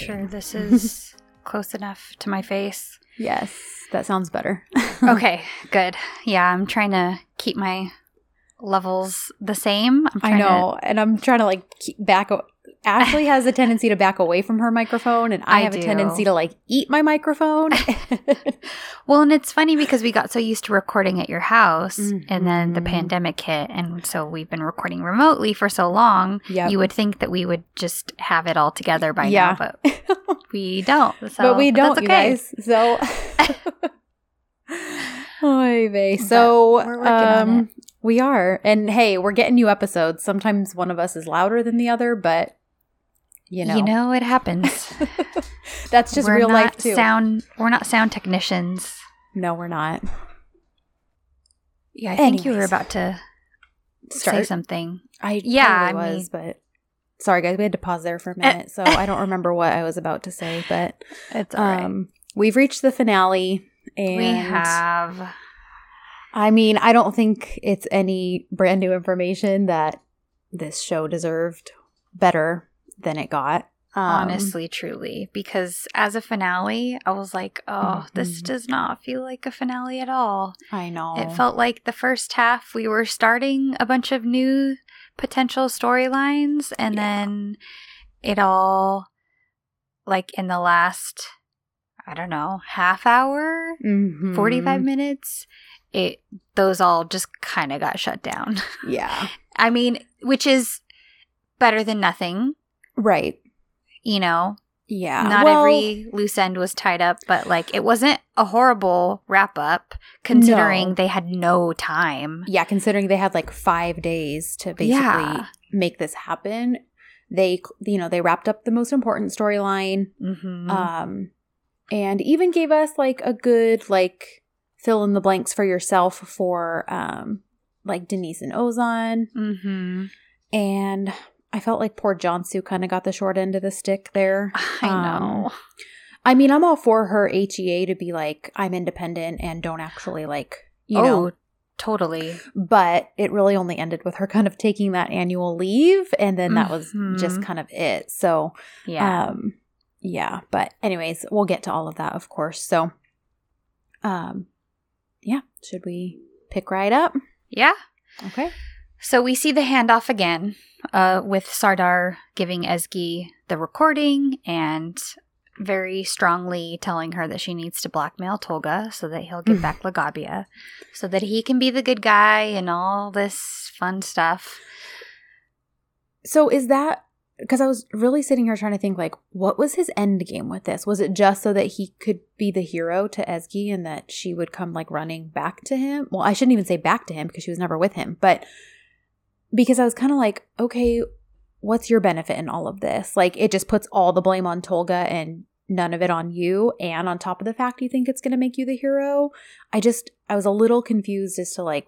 recording. Sure, this is close enough to my face. Yes, that sounds better. Okay, good. Yeah, I'm trying to keep my levels the same. I'm I trying to- know, and I'm trying to like keep back. Ashley has a tendency to back away from her microphone, and I, I have a tendency to like eat my microphone. Well, and it's funny because we got so used to recording at your house, and then the Mhm. pandemic hit, and so we've been recording remotely for so long. Yep. You would think that we would just have it all together by Yeah. now, but we don't. So, but we don't, you okay. guys. So, Oy vey. so we're working on um, we are, and hey, we're getting new episodes. Sometimes one of us is louder than the other, but you know, You know, it happens. that's just We're real life not too. Sound. We're not sound technicians. no, we're not. Yeah, I think you were about to say something. I Yeah, I was, but sorry guys, we had to pause there for a minute, so I don't remember what I was about to say, but It's all right. um, we've reached the finale, and we have. I mean, I don't think it's any brand new information that this show deserved better than it got. Um, honestly, truly, because as a finale, I was like, oh, this Mhm. does not feel like a finale at all. I know It felt like the first half we were starting a bunch of new potential storylines, and Yeah. then it all, like in the last, I don't know, half hour, Mhm. 45 minutes, it those all just kind of got shut down. Yeah, I mean, which is better than nothing, right. you know. Yeah, Not Well, every loose end was tied up, but like it wasn't a horrible wrap up considering No. they had no time. Yeah, considering they had like five days to basically Yeah. make this happen, they you know they wrapped up the most important storyline. hmm um and even gave us like a good like fill in the blanks for yourself for um like denise and ozan hmm and i felt like poor Cansu kind of got the short end of the stick there I Um, know. i mean i'm all for her hea to be like i'm independent and don't actually like you oh, know totally. but it really only ended with her kind of taking that annual leave and then that was just Mhm. kind of it so Yeah. um yeah, but anyways, we'll get to all of that of course. So um yeah, should we pick right up? yeah. Okay. So we see the handoff again uh, with Sardar giving Ezgi the recording and very strongly telling her that she needs to blackmail Tolga so that he'll give back Lagabia so that he can be the good guy and all this fun stuff. So is that because I was really sitting here trying to think like what was his end game with this? Was it just so that he could be the hero to Ezgi and that she would come like running back to him? Well, I shouldn't even say back to him because she was never with him, but because I was kind of like, okay, what's your benefit in all of this? Like it just puts all the blame on Tolga and none of it on you and on top of the fact you think it's going to make you the hero. I just I was a little confused as to like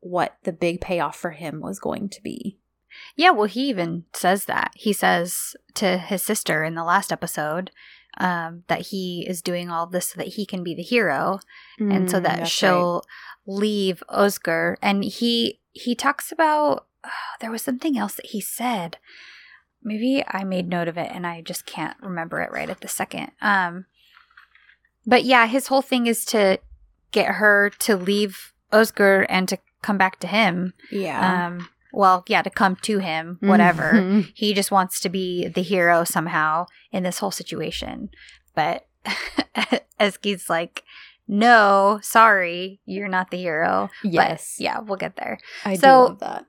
what the big payoff for him was going to be. Yeah, well, he even says that. He says to his sister in the last episode um, that he is doing all this so that he can be the hero. and so Mm, that she'll leave Oscar. And he he talks about oh, there was something else that he said. Maybe I made note of it and I just can't remember it right at the second. Um, but yeah, his whole thing is to get her to leave Oscar and to come back to him. Yeah. Um, well, yeah, to come to him, whatever. Mhm. He just wants to be the hero somehow in this whole situation. But Ezgi's like, no, sorry, you're not the hero. Yes. But yeah, we'll get there. I do love that.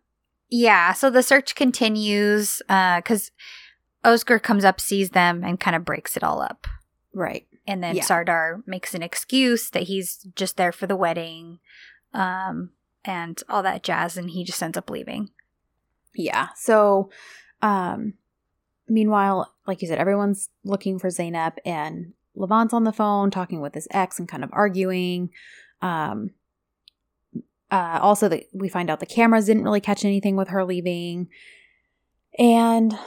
Yeah, so the search continues because Oscar comes up, sees them, and kind of breaks it all up. Right. And then Yeah. Sardar makes an excuse that he's just there for the wedding um, and all that jazz, and he just ends up leaving. Yeah. So, um, meanwhile, like you said, everyone's looking for Zeynep, and Levent's on the phone talking with his ex and kind of arguing. Um, uh, also, that we find out the cameras didn't really catch anything with her leaving, and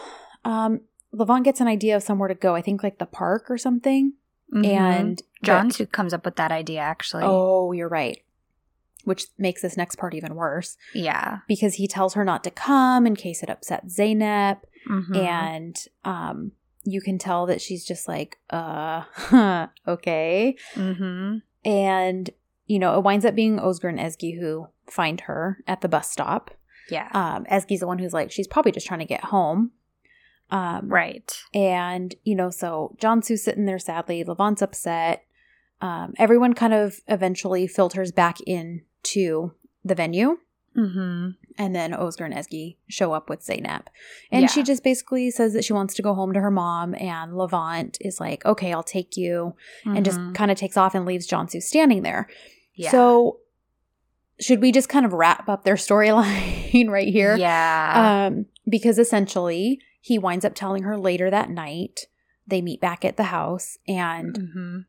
um, Levent gets an idea of somewhere to go. I think like the park or something. Mhm. And John's who comes up with that idea, actually. Oh, you're right. Which makes this next part even worse Yeah. because he tells her not to come in case it upsets Zeynep. Mhm. And um, you can tell that she's just like, uh, okay. Mhm. And, you know, it winds up being Oscar and Ezgi who find her at the bus stop. Yeah. Um, Ezgi's the one who's like, she's probably just trying to get home. Um, right. And, you know, so Cansu's sitting there sadly. Levent's upset. Um, everyone kind of eventually filters back into the venue. Mhm. And then Oscar and Ezgi show up with Zeynep. And she just basically says that she wants to go home to her mom. And Levent is like, okay, I'll take you. And just Mhm. kind of takes off and leaves Cansu standing there. yeah. So, should we just kind of wrap up their storyline right here? Yeah. Um, because essentially, he winds up telling her later that night. They meet back at the house, and Mhm.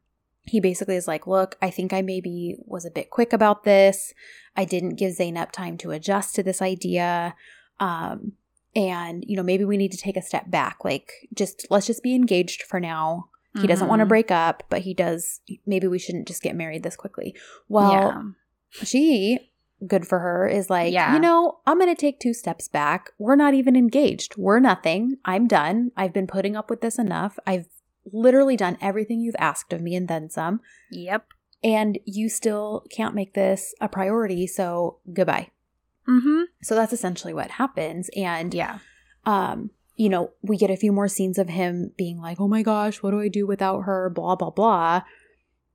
He basically is like, Look, I think I maybe was a bit quick about this. I didn't give Zeynep time to adjust to this idea. Um, and, you know, maybe we need to take a step back. Like, just let's just be engaged for now. He doesn't want to Mhm. break up, but he does. Maybe we shouldn't just get married this quickly. Well, yeah. she, good for her, is like, Yeah. you know, I'm going to take two steps back. We're not even engaged. We're nothing. I'm done. I've been putting up with this enough. I've literally done everything you've asked of me and then some. Yep. And you still can't make this a priority. So goodbye. Mhm. So that's essentially what happens. And, Yeah. um, you know, we get a few more scenes of him being like, oh my gosh, what do I do without her? Blah, blah, blah.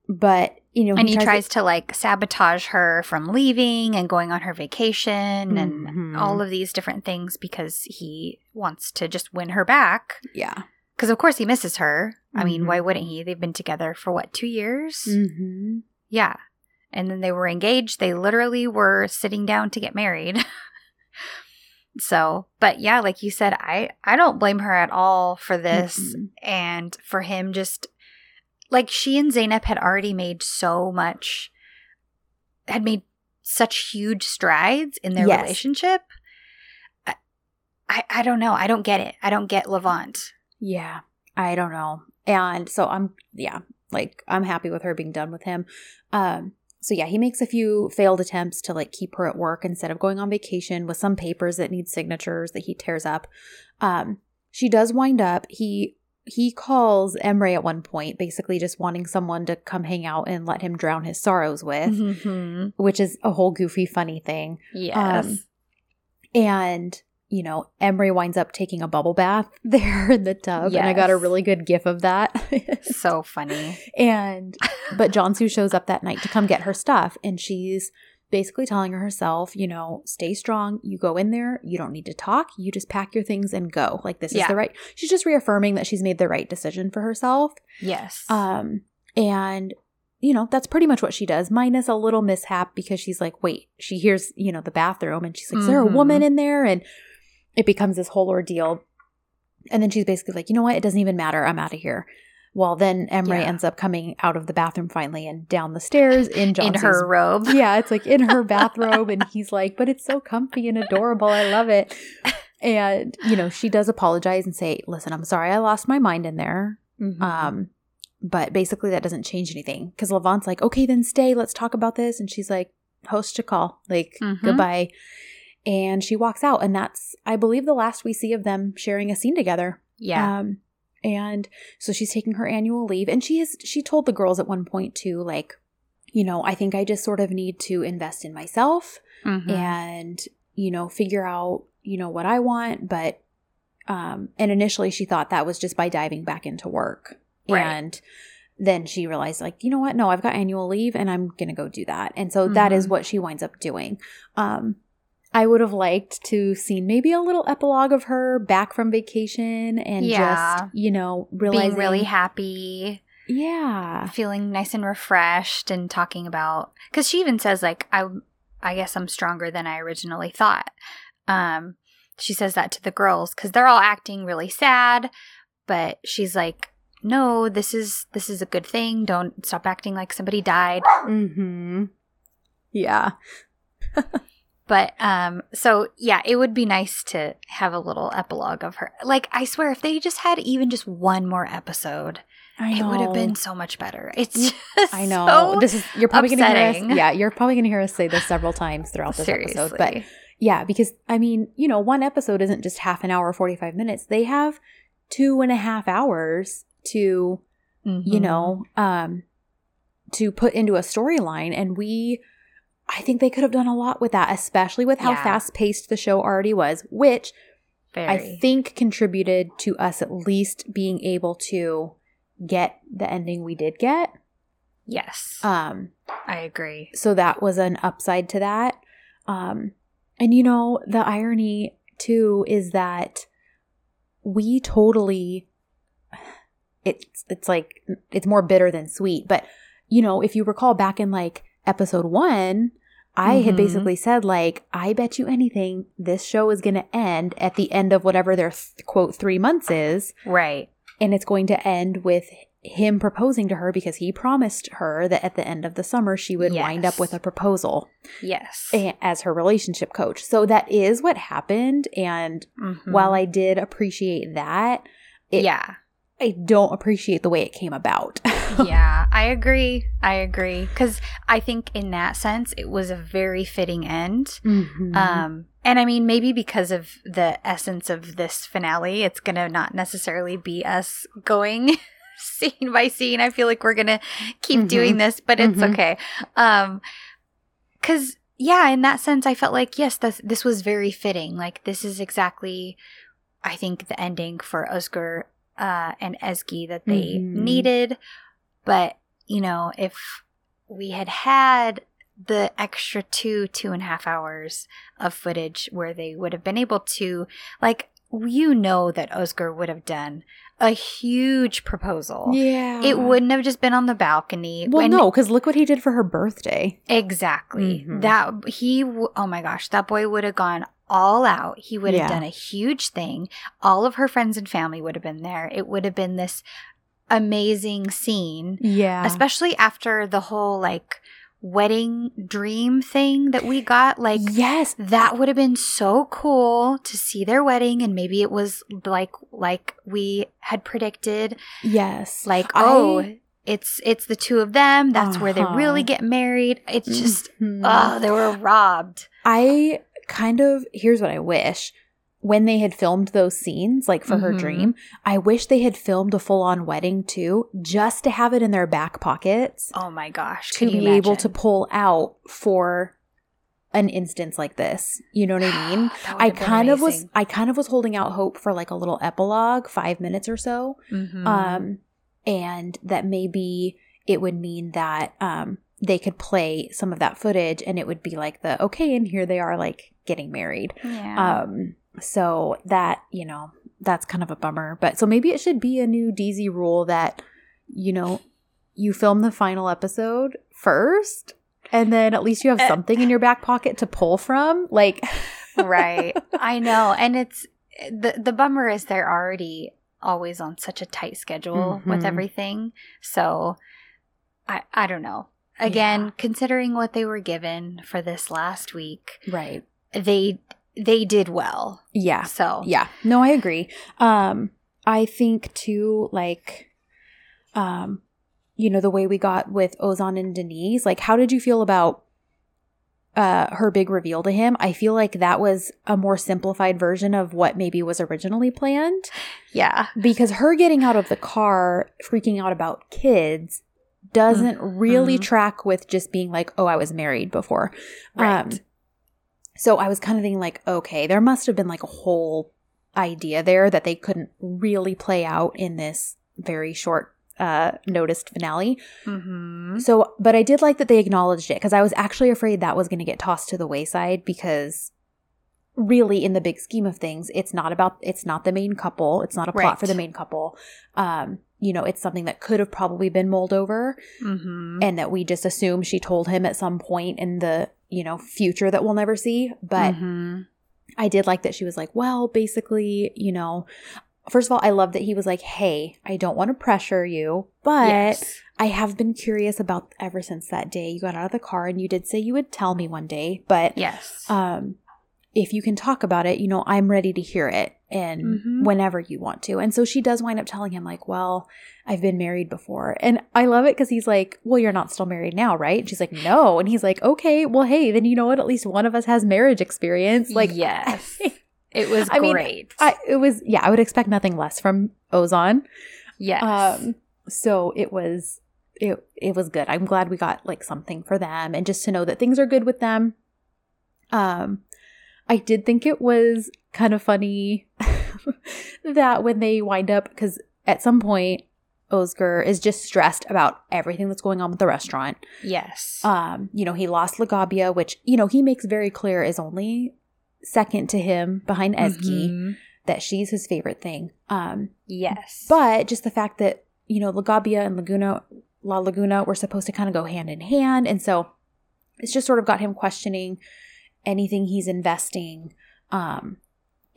But, you know, and he to- tries to like sabotage her from leaving and going on her vacation Mhm. and all of these different things because he wants to just win her back. yeah. Because of course he misses her. I mean, Mhm. why wouldn't he? They've been together for what, two years? Mm-hmm. Yeah. And then they were engaged. They literally were sitting down to get married. so, but yeah, like you said, I I don't blame her at all for this Mm-mm. and for him just like she and Zeynep had already made so much had made such huge strides in their Yes. relationship. I, I I don't know. I don't get it. I don't get Levent. Yeah, I don't know. And so I'm yeah, like I'm happy with her being done with him. Um so yeah, he makes a few failed attempts to like keep her at work instead of going on vacation with some papers that need signatures that he tears up. Um she does wind up he he calls Emre at one point basically just wanting someone to come hang out and let him drown his sorrows with, Mm-hmm. which is a whole goofy funny thing. Yes. Um, And, you know, Emre winds up taking a bubble bath there in the tub. And I got a really good gif of that. so funny. and, but Cansu shows up that night to come get her stuff. And she's basically telling herself, you know, stay strong. You go in there. You don't need to talk. You just pack your things and go. Like, this is the right. She's just reaffirming that she's made the right decision for herself. Yes. Um, and you know, that's pretty much what she does, minus a little mishap because she's like, wait, she hears, you know, the bathroom and she's like, is there a woman in there? And it becomes this whole ordeal. And then she's basically like, you know what? It doesn't even matter. I'm out of here. Well, then Emre Yeah. ends up coming out of the bathroom finally and down the stairs in in Johnson's her robe. yeah, it's like in her bathrobe, and he's like, but it's so comfy and adorable. I love it. And, you know, she does apologize and say, listen, I'm sorry I lost my mind in there. Mhm. Um, but basically that doesn't change anything because Levent's like, okay, then stay. Let's talk about this. And she's like, host to call, like Mhm. goodbye. And she walks out, and that's, I believe, the last we see of them sharing a scene together. yeah. Um, and so she's taking her annual leave, and she is. She told the girls at one point too, like, you know, I think I just sort of need to invest in myself Mhm. and you know figure out you know what I want. But um, and initially she thought that was just by diving back into work, Right. and then she realized like you know what no i've got annual leave and i'm gonna go do that and so that is Mhm. what she winds up doing um i would have liked to see maybe a little epilogue of her back from vacation and Yeah. just you know realizing Being really happy, yeah feeling nice and refreshed, and talking about because she even says like I, I guess I'm stronger than I originally thought. Um, she says that to the girls because they're all acting really sad, but she's like, "No, this is this is a good thing. Don't stop acting like somebody died." mm-hmm yeah But um so yeah, it would be nice to have a little epilogue of her. Like I swear if they just had even just one more episode, it would have been so much better. It's just I know. so this is you're probably gonna hear upsetting. us. Yeah, you're probably gonna hear us say this several times throughout this seriously. episode. But yeah, because I mean, you know, one episode isn't just half an hour, forty five minutes. They have two and a half hours to you Mhm. know, um, to put into a storyline. And we, I think they could have done a lot with that, especially with how Yeah. fast paced the show already was, which very I think contributed to us at least being able to get the ending we did get. yes. Um, I agree. so that was an upside to that. Um, and you know, the irony too is that we totally it's it's like it's more bitter than sweet. But you know, if you recall back in like episode one, I had Mhm. basically said like, I bet you anything this show is going to end at the end of whatever their th- quote three months is, Right. and it's going to end with him proposing to her because he promised her that at the end of the summer she would wind up with a proposal Yes. as her relationship coach. So that is what happened. And Mhm. while I did appreciate that, it, yeah. I don't appreciate the way it came about. yeah, I agree. I agree because I think in that sense it was a very fitting end. Mhm. Um, and I mean, maybe because of the essence of this finale, it's gonna not necessarily be us going scene by scene. I feel like we're gonna keep Mhm. doing this, but it's Mhm. okay. Um, because yeah, in that sense, I felt like yes, this this was very fitting. Like this is exactly, I think, the ending for Oscar uh, and Ezgi that they Mhm. needed. But you know, if we had had the extra two two and a half hours of footage where they would have been able to like you know that oscar would have done a huge proposal yeah. it wouldn't have just been on the balcony Well, no, because look what he did for her birthday. exactly Mhm. that he oh my gosh that boy would have gone all out he would have Yeah. done a huge thing all of her friends and family would have been there it would have been this amazing scene Yeah. especially after the whole like wedding dream thing that we got like yes. that would have been so cool to see their wedding and maybe it was like like we had predicted Yes. like I- oh it's it's the two of them that's where they Uh-huh. really get married it's just Mhm. oh they were robbed I kind of here's what I wish. When they had filmed those scenes, like for her Mhm. dream, I wish they had filmed a full on wedding too, just to have it in their back pockets oh my gosh to be you able to pull out for an instance like this. You know what I mean? I kind of was. I kind of was holding out hope for like a little epilogue, five minutes or so. Mhm. Um and that maybe it would mean that um they could play some of that footage and it would be like the okay, and here they are like getting married. yeah Um, so that, you know, that's kind of a bummer. But so maybe it should be a new DZ rule that, you know, you film the final episode first and then at least you have Eh. something in your back pocket to pull from. Like, right i know and it's the the bummer is they're already always on such a tight schedule with Mhm. everything so i i don't know again Yeah. considering what they were given for this last week right. they they did well Yeah. so Yeah. No, I agree. Um, I think too, like, um, you know, the way we got with Ozan and Denise, like, how did you feel about uh her big reveal to him? I feel like that was a more simplified version of what maybe was originally planned. yeah Because her getting out of the car, freaking out about kids, doesn't really Mhm. track with just being like, oh, I was married before. right Um, so I was kind of thinking, like, okay, there must have been like a whole idea there that they couldn't really play out in this very short uh noticed finale. hmm So, but I did like that they acknowledged it because I was actually afraid that was going to get tossed to the wayside because really in the big scheme of things it's not about it's not the main couple it's not a plot Right. for the main couple um you know it's something that could have probably been mulled over hmm and that we just assume she told him at some point in the you know future that we'll never see but Mhm. i did like that she was like well basically you know first of all, I love that he was like, "Hey, I don't want to pressure you, but yes. I have been curious about ever since that day you got out of the car and you did say you would tell me one day, but Yes. um if you can talk about it, you know, I'm ready to hear it and Mhm. whenever you want to. And so she does wind up telling him like, "Well, I've been married before." And I love it cuz he's like, "Well, you're not still married now, right?" And she's like, "No." And he's like, "Okay, well, hey, then you know what? At least one of us has marriage experience." Like yes. It was I mean, great. I it was yeah, I would expect nothing less from Ozan. yes. Um, so it was it it was good. I'm glad we got like something for them, and just to know that things are good with them. Um, I did think it was kind of funny that when they wind up because at some point Oscar is just stressed about everything that's going on with the restaurant. yes. Um, you know, he lost Lagabia, which you know he makes very clear is only second to him behind Ezgi Mhm. that she's his favorite thing. Um, Yes. but just the fact that, you know, Lagabia and Laguna, La Laguna were supposed to kind of go hand in hand. And so it's just sort of got him questioning anything he's investing um,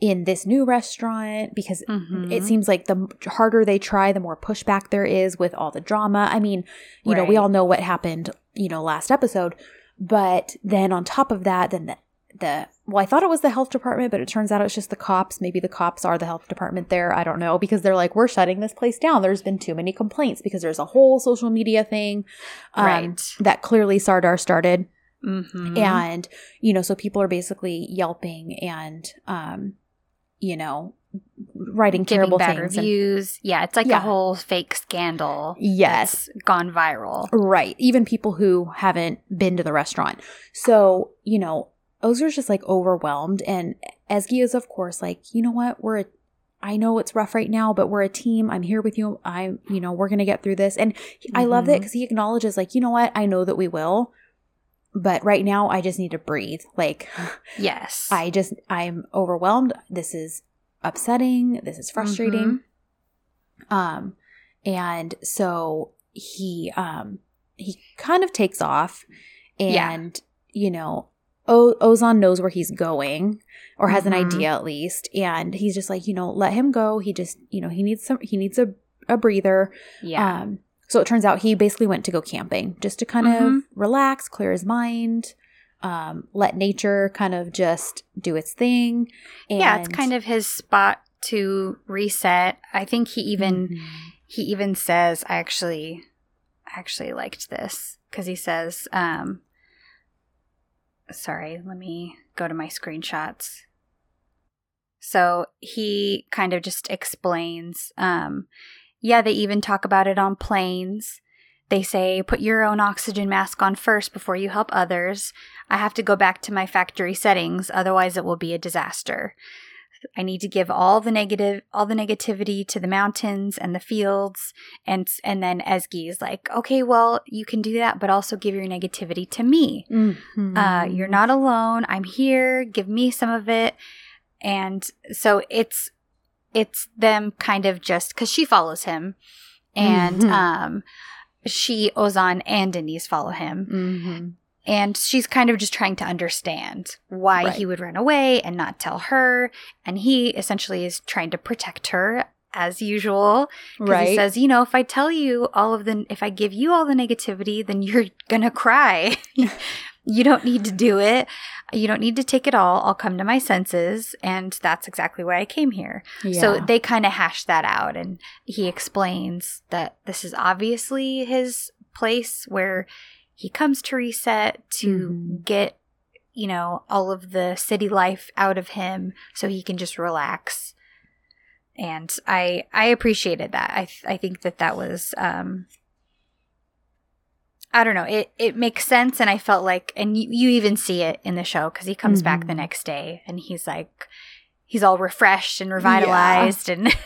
in this new restaurant because Mhm. it seems like the harder they try, the more pushback there is with all the drama. I mean, you know, we all know what happened, you know, last episode. But then on top of that, then the, the well, I thought it was the health department, but it turns out it's just the cops. Maybe the cops are the health department there. I don't know because they're like, we're shutting this place down. There's been too many complaints because there's a whole social media thing, um, Right. That clearly Sardar started, Mhm. and you know, so people are basically yelping and, um, you know, writing terrible bad things. and- reviews. yeah, it's like Yeah. a whole fake scandal. Yes. gone viral. Right. Even people who haven't been to the restaurant. So, you know, Ozer's just like overwhelmed. And Ezgi is, of course, like, you know what? We're, a, I know it's rough right now, but we're a team. I'm here with you. I'm, you know, we're going to get through this. And he- I love that mm-hmm. because he acknowledges, like, you know what? I know that we will. But right now, I just need to breathe. Like, Yes. I just, I'm overwhelmed. This is upsetting. This is frustrating. Um, and so he, um, he kind of takes off Yeah. and, you know, o- Ozan knows where he's going or has Mhm. an idea at least. And he's just like, you know, let him go. He just, you know, he needs some, he needs a, a breather. yeah. Um, so it turns out he basically went to go camping just to kind Mhm. of relax, clear his mind, um, let nature kind of just do its thing. And yeah, it's kind of his spot to reset. I think he even Mhm. he even says I actually I actually liked this cuz he says um sorry, let me go to my screenshots. So he kind of just explains um yeah, they even talk about it on planes. They say put your own oxygen mask on first before you help others. I have to go back to my factory settings otherwise it will be a disaster. I need to give all the negative, all the negativity to the mountains and the fields, and and then Ezgi is like, okay, well, you can do that, but also give your negativity to me. Mhm. Uh, you're not alone. I'm here. Give me some of it, and so it's it's them kind of just because she follows him, and Mhm. um, she Ozan and Denise follow him, Mhm. and she's kind of just trying to understand why Right. he would run away and not tell her. And he essentially is trying to protect her as usual. Right. he says, you know, if I tell you all of the, if I give you all the negativity, then you're going to cry. you don't need to do it. You don't need to take it all. I'll come to my senses. And that's exactly why I came here. So they kind of hash that out. And he explains that this is obviously his place where he comes to reset to Mhm. get, you know, all of the city life out of him so he can just relax. And I I appreciated that. I th- I think that that was um I don't know. It it makes sense, and I felt like, and you, you even see it in the show because he comes back the Mhm. next day, and he's like, he's all refreshed and revitalized and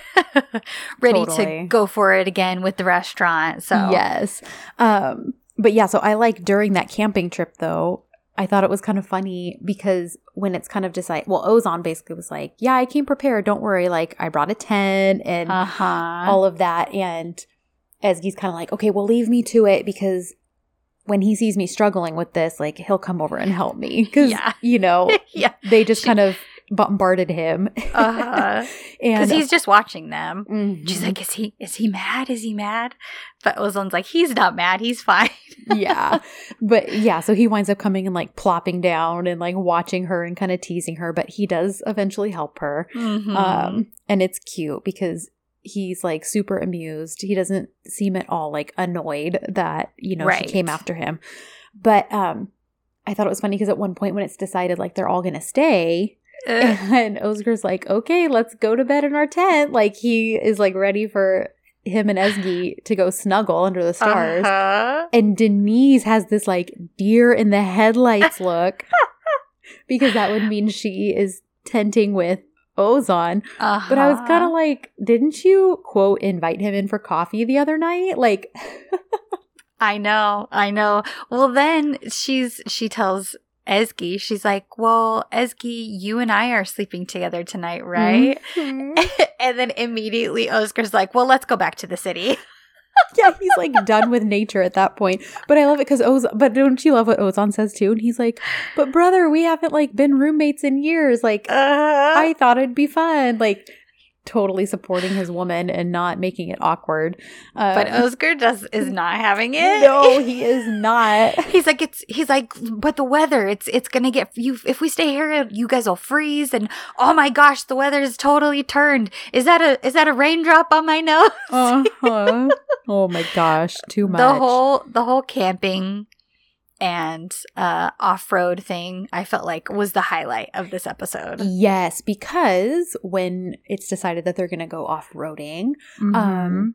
ready Totally. to go for it again with the restaurant. So yes. Um, but yeah, so I like during that camping trip though, I thought it was kind of funny because when it's kind of just like, well, Ozan basically was like, yeah, I came prepared. Don't worry. Like I brought a tent and uh huh. all of that. And Ezgi's kind of like, okay, well, leave me to it because when he sees me struggling with this, like he'll come over and help me. Cause, Yeah. you know, yeah, they just kind of bombarded him. Uh-huh. Because he's just watching them. Mhm. She's like, is he is he mad? Is he mad? But Ozan's like, he's not mad. He's fine. yeah. But yeah, so he winds up coming and like plopping down and like watching her and kind of teasing her, but he does eventually help her. Mhm. Um, and it's cute because he's like super amused. He doesn't seem at all like annoyed that, you know, Right. she came after him. But um I thought it was funny because at one point when it's decided like they're all gonna stay, Uh, and Oscar's like, okay, let's go to bed in our tent. Like he is like ready for him and Ezgi to go snuggle under the stars. uh-huh. And Denise has this like deer in the headlights look because that would mean she is tenting with Ozan. But I was kind Uh-huh. of like, didn't you quote invite him in for coffee the other night? Like, I know, I know. Well, then she's she tells Ezgi, she's like, "Well, Ezgi, you and I are sleeping together tonight, right?" Mhm. and then immediately Oscar's like, "Well, let's go back to the city." yeah, he's like done with nature at that point. But I love it because Oz. but don't you love what Ozan says too? And he's like, but brother, we haven't like been roommates in years. Like, Uh, I thought it'd be fun. Like, totally supporting his woman and not making it awkward. Uh, but Oscar does is not having it. no, he is not. He's like it's. He's like, but the weather. It's it's gonna get you. If we stay here, you guys will freeze. And oh my gosh, the weather is totally turned. Is that a is that a raindrop on my nose? Uh-huh. Oh my gosh, too much. the whole the whole camping and uh off-road thing i felt like was the highlight of this episode Yes, because when it's decided that they're going to go off roading, Mm-hmm. um,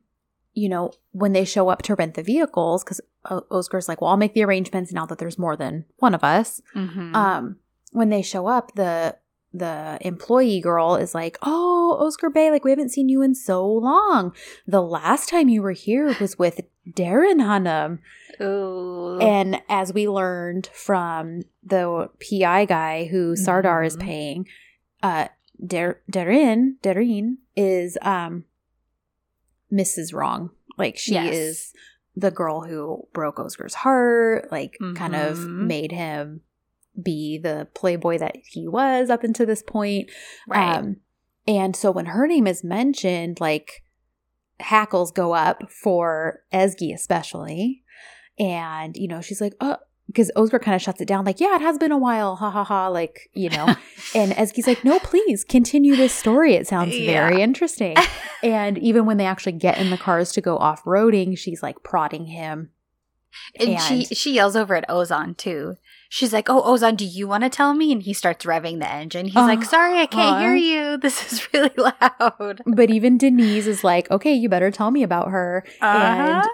you know, when they show up to rent the vehicles, because Oscar's like, well, I'll make the arrangements now that there's more than one of us. Mhm. Um, when they show up, the the employee girl is like, "Oh, Oscar Bay, like we haven't seen you in so long. The last time you were here was with Darren Hunnam." Ooh. And as we learned from the PI guy who Sardar is Mhm. paying, uh, Dar- Darin, Darin is um, Mrs. Wrong. Like she Yes. is the girl who broke Oscar's heart, like kind of Mhm. made him be the playboy that he was up until this point. right Um, and so when her name is mentioned, like hackles go up for Ezgi especially. And, you know, she's like, oh, because Oscar kind of shuts it down, like, yeah, it has been a while, ha ha ha, like, you know. and Ezgi's like, no, please continue this story. It sounds Yeah. very interesting. and even when they actually get in the cars to go off roading, she's like prodding him. and, she and- she yells over at ozan too she's like oh ozan do you want to tell me and he starts revving the engine he's like sorry i can't hear Uh-huh. you this is really loud But even Denise is like, okay, you better tell me about her. Uh-huh.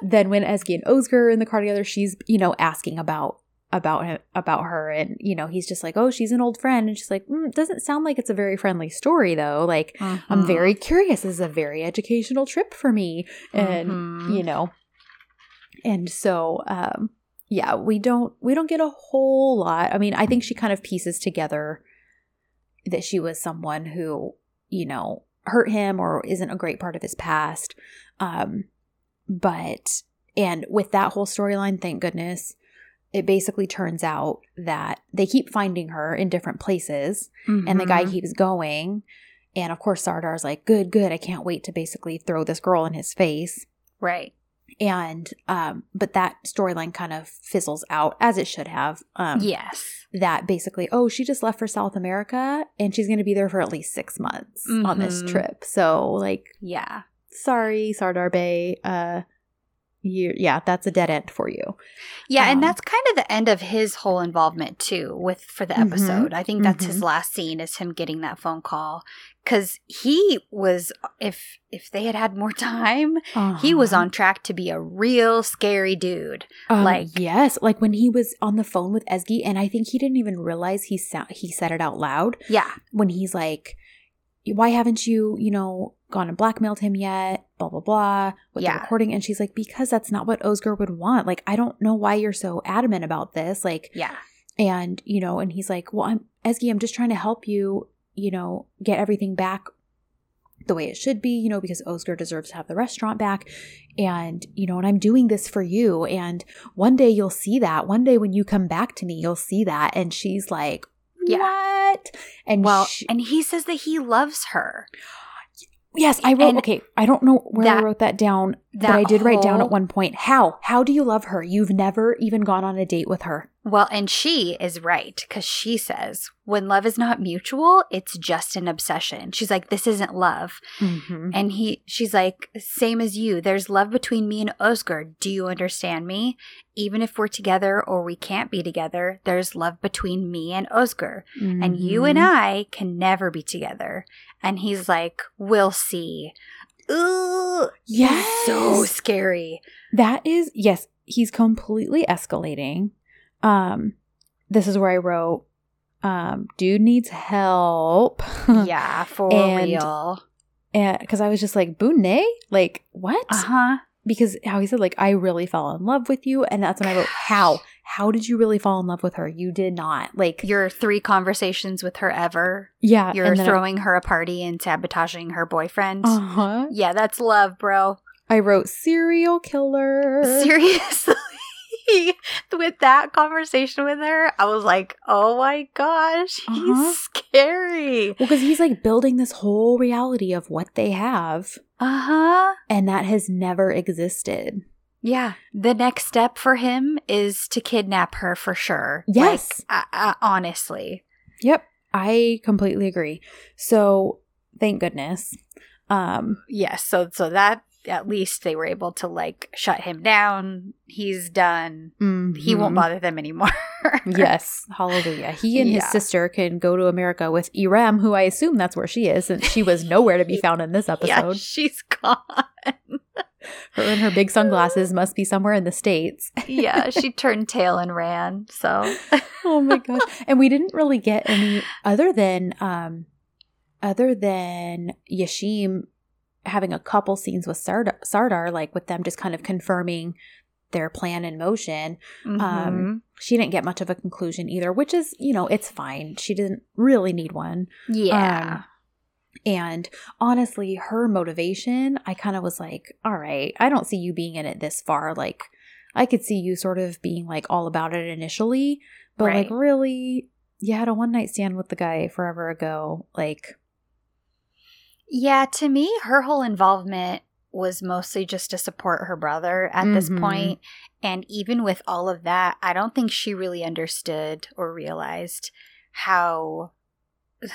And then when Ezgi and Oscar are in the car together, she's you know asking about about about her, and you know he's just like, oh, she's an old friend, and she's like, mm, doesn't sound like it's a very friendly story though. Like I'm Mhm. very curious. This is a very educational trip for me, and Mhm. you know, and so um, yeah, we don't we don't get a whole lot. I mean, I think she kind of pieces together that she was someone who you know hurt him or isn't a great part of his past. Um, but and with that whole storyline, thank goodness, it basically turns out that they keep finding her in different places and the guy Mhm. keeps going. And of course, Sardar's like, good, good. I can't wait to basically throw this girl in his face. right And, um, but that storyline kind of fizzles out as it should have. Um, yes That basically, oh, she just left for South America and she's going to be there for at least six months on this Mhm. trip. So, like, yeah sorry, Sardar Bay. Uh, you, yeah, that's a dead end for you. Yeah, Um, and that's kind of the end of his whole involvement too with for the Mhm. episode. I think that's his Mhm. last scene is him getting that phone call cuz he was if if they had had more time, he was Uh-huh. on track to be a real scary dude. Um, Like- yes, like when he was on the phone with Ezgi, and I think he didn't even realize he sa- he said it out loud Yeah. when he's like, "Why haven't you, you know, gone and blackmailed him yet?" Blah blah blah with Yeah. the recording, and she's like, "Because that's not what Oscar would want. Like, I don't know why you're so adamant about this. Like, Yeah. and you know, and he's like, "Well, I'm Ezgi, I'm just trying to help you, you know, get everything back." The way it should be, you know, because Oscar deserves to have the restaurant back. And, you know, and I'm doing this for you. And one day you'll see that. One day when you come back to me, you'll see that. And she's like, Yeah. what? And Well, she- and he says that he loves her. Yes, I wrote. and okay, I don't know where I wrote that down, but I did write down at one point. How? How do you love her? You've never even gone on a date with her. Well, and she is right because she says when love is not mutual, it's just an obsession. She's like, this isn't love. Mm-hmm. And he, she's like, same as you. There's love between me and Oscar. Do you understand me? Even if we're together or we can't be together, there's love between me and Oscar. And you and Mm-hmm. I can never be together. And he's like, we'll see. Ooh, yes, so scary. That is yes, he's completely escalating. Um this is where I wrote um dude needs help. yeah, for And- real. and cuz I was just like Boone, like what? Uh huh. Because how he said like I really fell in love with you and that's when I wrote how? How did you really fall in love with her? You did not. Like Your three conversations with her ever. yeah, You're then I- throwing her a party and sabotaging her boyfriend. uh-huh. Yeah, that's love, bro. I wrote serial killer. Seriously. with that conversation with her, I was like, oh my gosh, he's Uh-huh. scary. well, because he's like building this whole reality of what they have, Uh huh. and that has never existed. Yeah. The next step for him is to kidnap her for sure. Yes. Like, uh, uh, honestly. Yep, I completely agree. So, thank goodness. Um, Yes. So, so that at least they were able to like shut him down. He's done. He won't mhm. bother them anymore. Yes, hallelujah. He and his Yeah. sister can go to America with Iram, who I assume that's where she is, since she was nowhere to be found in this episode. Yeah, episode. she's gone. Her and her big sunglasses must be somewhere in the States. yeah, she turned tail and ran. So oh my gosh. And we didn't really get any other than um other than Yashim having a couple scenes with Sardar, Sardar like with them just kind of confirming their plan in motion. mhm. Um, she didn't get much of a conclusion either, which is, you know, it's fine. She didn't really need one. yeah. Um, and honestly, her motivation, I kind of was like, all right, I don't see you being in it this far. Like, I could see you sort of being like all about it initially, but like, really, you had a one night stand with the guy forever ago. Like, Yeah, to me, her whole involvement was mostly just to support her brother at this Mhm. point. And even with all of that, I don't think she really understood or realized how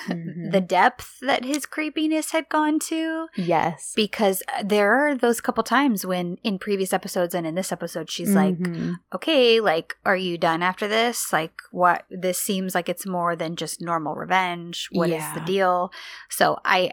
Mhm. the depth that his creepiness had gone to. yes. Because there are those couple times when, in previous episodes and in this episode, she's like, Mhm. okay, like, are you done after this? Like, what? This seems like it's more than just normal revenge. What is the deal? So I,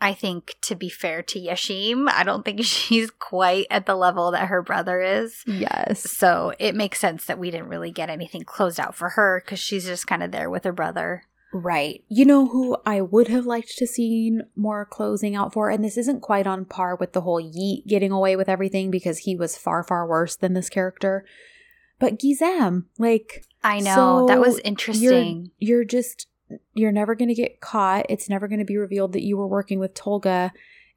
I think to be fair to Yashim, I don't think she's quite at the level that her brother is. yes. So it makes sense that we didn't really get anything closed out for her because she's just kind of there with her brother. Right. You know who I would have liked to seen more closing out for, and this isn't quite on par with the whole Yeet getting away with everything because he was far, far worse than this character. But Gizem, like I know that was interesting. you're just you're never gonna get caught. It's never gonna be revealed that you were working with Tolga,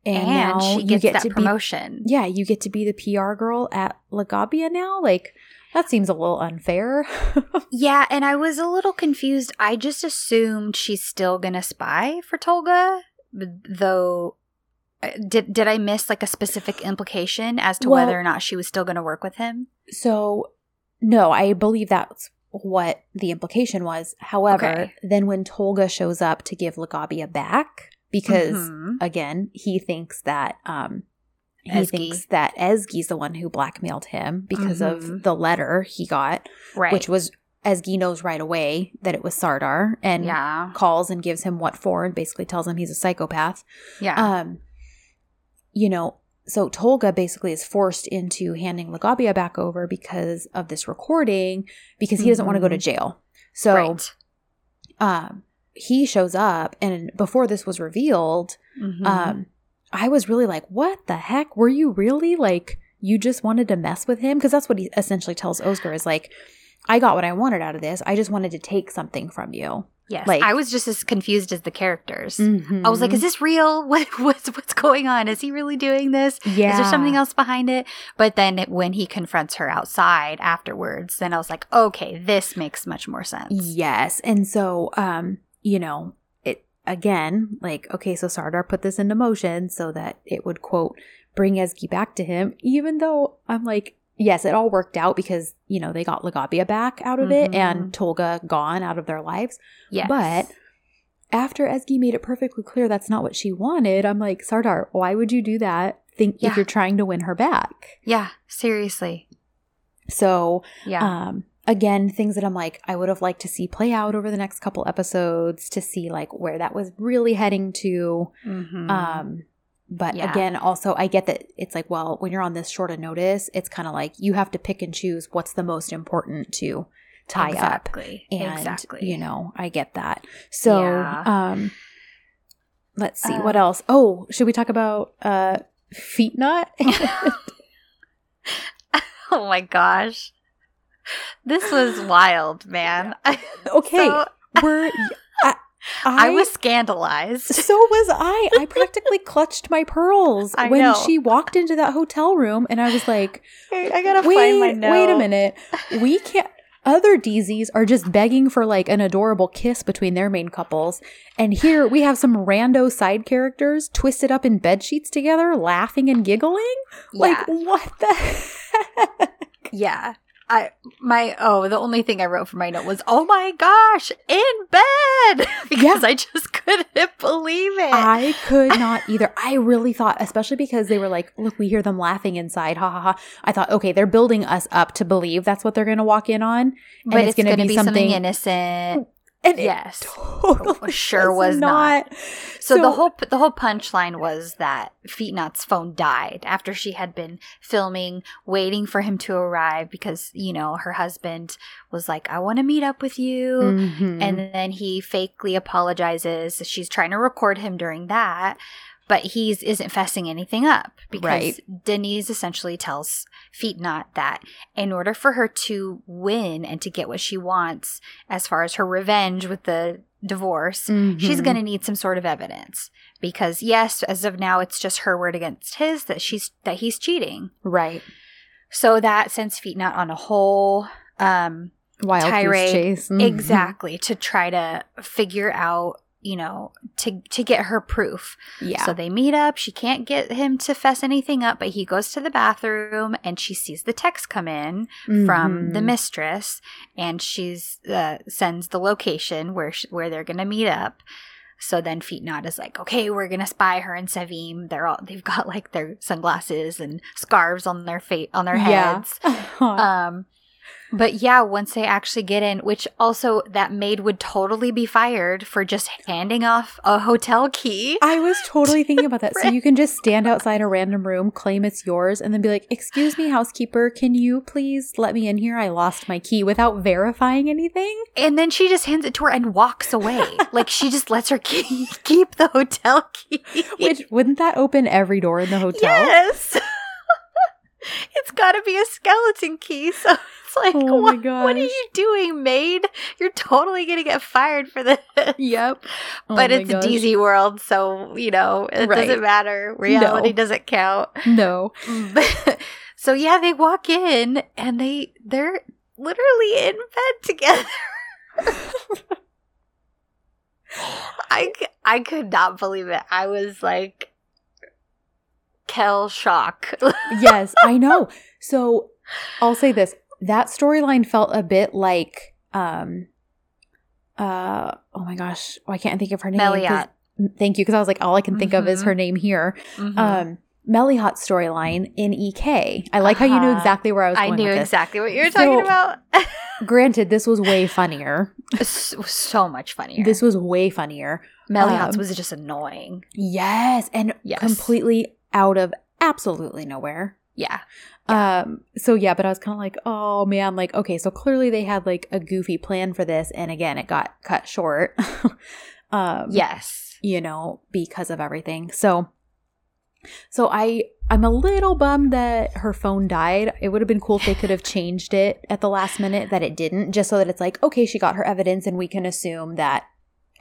and, And, now she you gets get that to be promotion. yeah, you get to be the PR girl at Lagabia now. Like that seems a little unfair. Yeah, and I was a little confused. I just assumed she's still gonna spy for Tolga, though. uh, Did did I miss like a specific implication as to Well- whether or not she was still going to work with him? So, no, I believe that's what the implication was. However, Okay. then when Tolga shows up to give Lagabia back, because Mhm. again, he thinks that um he Ezgi. thinks that Ezgi's the one who blackmailed him because Mhm. of the letter he got, right? which was Ezgi knows right away that it was Sardar and yeah, calls and gives him what for and basically tells him he's a psychopath. yeah, Um, you know, so Tolga basically is forced into handing Lagabia back over because of this recording because he doesn't want to go to Mhm. jail. So, right. um, he shows up, and before this was revealed, Mhm. um, I was really like, "What the heck? Were you really like you just wanted to mess with him?" Because that's what he essentially tells Oscar is like, "I got what I wanted out of this. I just wanted to take something from you." Yes. Like- I was just as confused as the characters. Mhm. I was like, is this real? What, what's, what's going on? Is he really doing this? yeah. Is there something else behind it? But then it- when he confronts her outside afterwards, then I was like, okay, this makes much more sense. Yes. And so, um, you know, again, like, okay, so Sardar put this into motion so that it would quote bring Ezgi back to him, even though I'm like, yes, it all worked out because, you know, they got Lagabia back out of it Mhm. and Tolga gone out of their lives. Yes. But after Ezgi made it perfectly clear that's not what she wanted, I'm like, Sardar, why would you do that? Think Yeah. if you're trying to win her back. yeah, seriously. So Yeah. um again things that i'm like i would have liked to see play out over the next couple episodes to see like where that was really heading to Mhm. um but Yeah. again also i get that it's like well when you're on this short of notice it's kind of like you have to pick and choose what's the most important to tie up exactly. and exactly. you know i get that so Yeah. um let's see Uh, what else oh should we talk about uh feet knot oh my gosh. This was wild, man. okay So, we're I, I was scandalized. So was I. I practically clutched my pearls I when know. she walked into that hotel room, and I was like, I gotta "Wait, find my note. wait a minute. We can't." Other DZs are just begging for like an adorable kiss between their main couples, and here we have some rando side characters twisted up in bed sheets together, laughing and giggling. Like what the? Heck? Yeah. I my oh the only thing I wrote for my note was oh my gosh in bed because I just couldn't believe it. I could not either. I really thought, especially because they were like, look, we hear them laughing inside. Ha ha ha. I thought, okay, they're building us up to believe that's what they're going to walk in on. but it's it's, gonna going to be be something, something- innocent. And it Yes. totally Sure was not. So, So- the whole the whole punchline was that Feetnot's phone died after she had been filming, waiting for him to arrive because you know her husband was like, "I want to meet up with you," Mhm. and then he fakely apologizes. She's trying to record him during that, but he's isn't fessing anything up because Right. Denise essentially tells Feet Not that in order for her to win and to get what she wants, as far as her revenge with the divorce, she's Mhm. going to need some sort of evidence because yes, as of now, it's just her word against his that she's that he's cheating. right So that sends Feet Not on a whole um, wild tirade. chase. Mhm. exactly to try to figure out you know to to get her proof Yeah. so they meet up she can't get him to fess anything up but he goes to the bathroom and she sees the text come in from the mistress and she's uh, sends the location where sh- where they're gonna meet up so then Feetnot is like, okay, we're gonna spy her and Sevim. They're all they've got like their sunglasses and scarves on their face on their heads. Yeah. Um, but yeah, once they actually get in, which also that maid would totally be fired for just handing off a hotel key. I was totally thinking about that. So you can just stand outside a random room, claim it's yours, and then be like, "Excuse me, housekeeper, can you please let me in here? I lost my key," without verifying anything. And then she just hands it to her and walks away. like she just lets her key, keep the hotel key. Which wouldn't that open every door in the hotel? Yes. it's got to be a skeleton key. So it's like, Oh what, what are you doing, maid? You're totally going to get fired for this. Yep. Oh but it's gosh. a DZ world, so, you know, it Right. doesn't matter. Reality No. doesn't count. No. so yeah, they walk in and they they're literally in bed together. I, I could not believe it. I was like Kel shock. yes, I know. So I'll say this. That storyline felt a bit like um uh oh my gosh, oh, I can't think of her name. Meliot. Thank you, because I was like, all I can think of is her name here. Mhm. Um Meliot's storyline in EK. I like how you knew Uh-huh. exactly where I was I knew with this. exactly what you were So- talking about. Granted, this was way funnier. so, so much funnier. This was way funnier. Meliot's um, was just annoying. Yes, and Yes. completely out of absolutely nowhere. Yeah. Um, so yeah, but I was kind of like, oh man, like, okay, so clearly they had like a goofy plan for this, and again, it got cut short. um, Yes. you know, because of everything. So, so I, I'm a little bummed that her phone died. It would have been cool if they could have changed it at the last minute that it didn't, just so that it's like, okay, she got her evidence, and we can assume that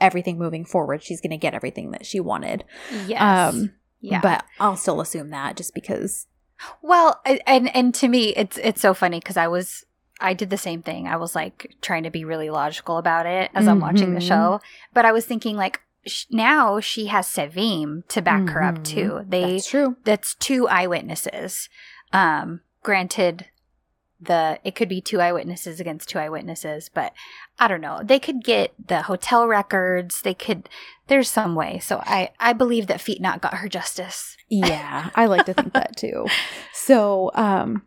everything moving forward, she's going to get everything that she wanted. Yes. Um, yeah. But I'll still assume that just because. Well, and and to me, it's it's so funny because I was I did the same thing. I was like trying to be really logical about it as I'm watching the Mhm. show, but I was thinking like sh- now she has Sevim to back her up Mhm. too. They That's true. that's two eyewitnesses. Um, granted, the it could be two eyewitnesses against two eyewitnesses, but I don't know. They could get the hotel records. They could. There's some way. So I I believe that Feet Not got her justice. Yeah, I like to think that too. So, um,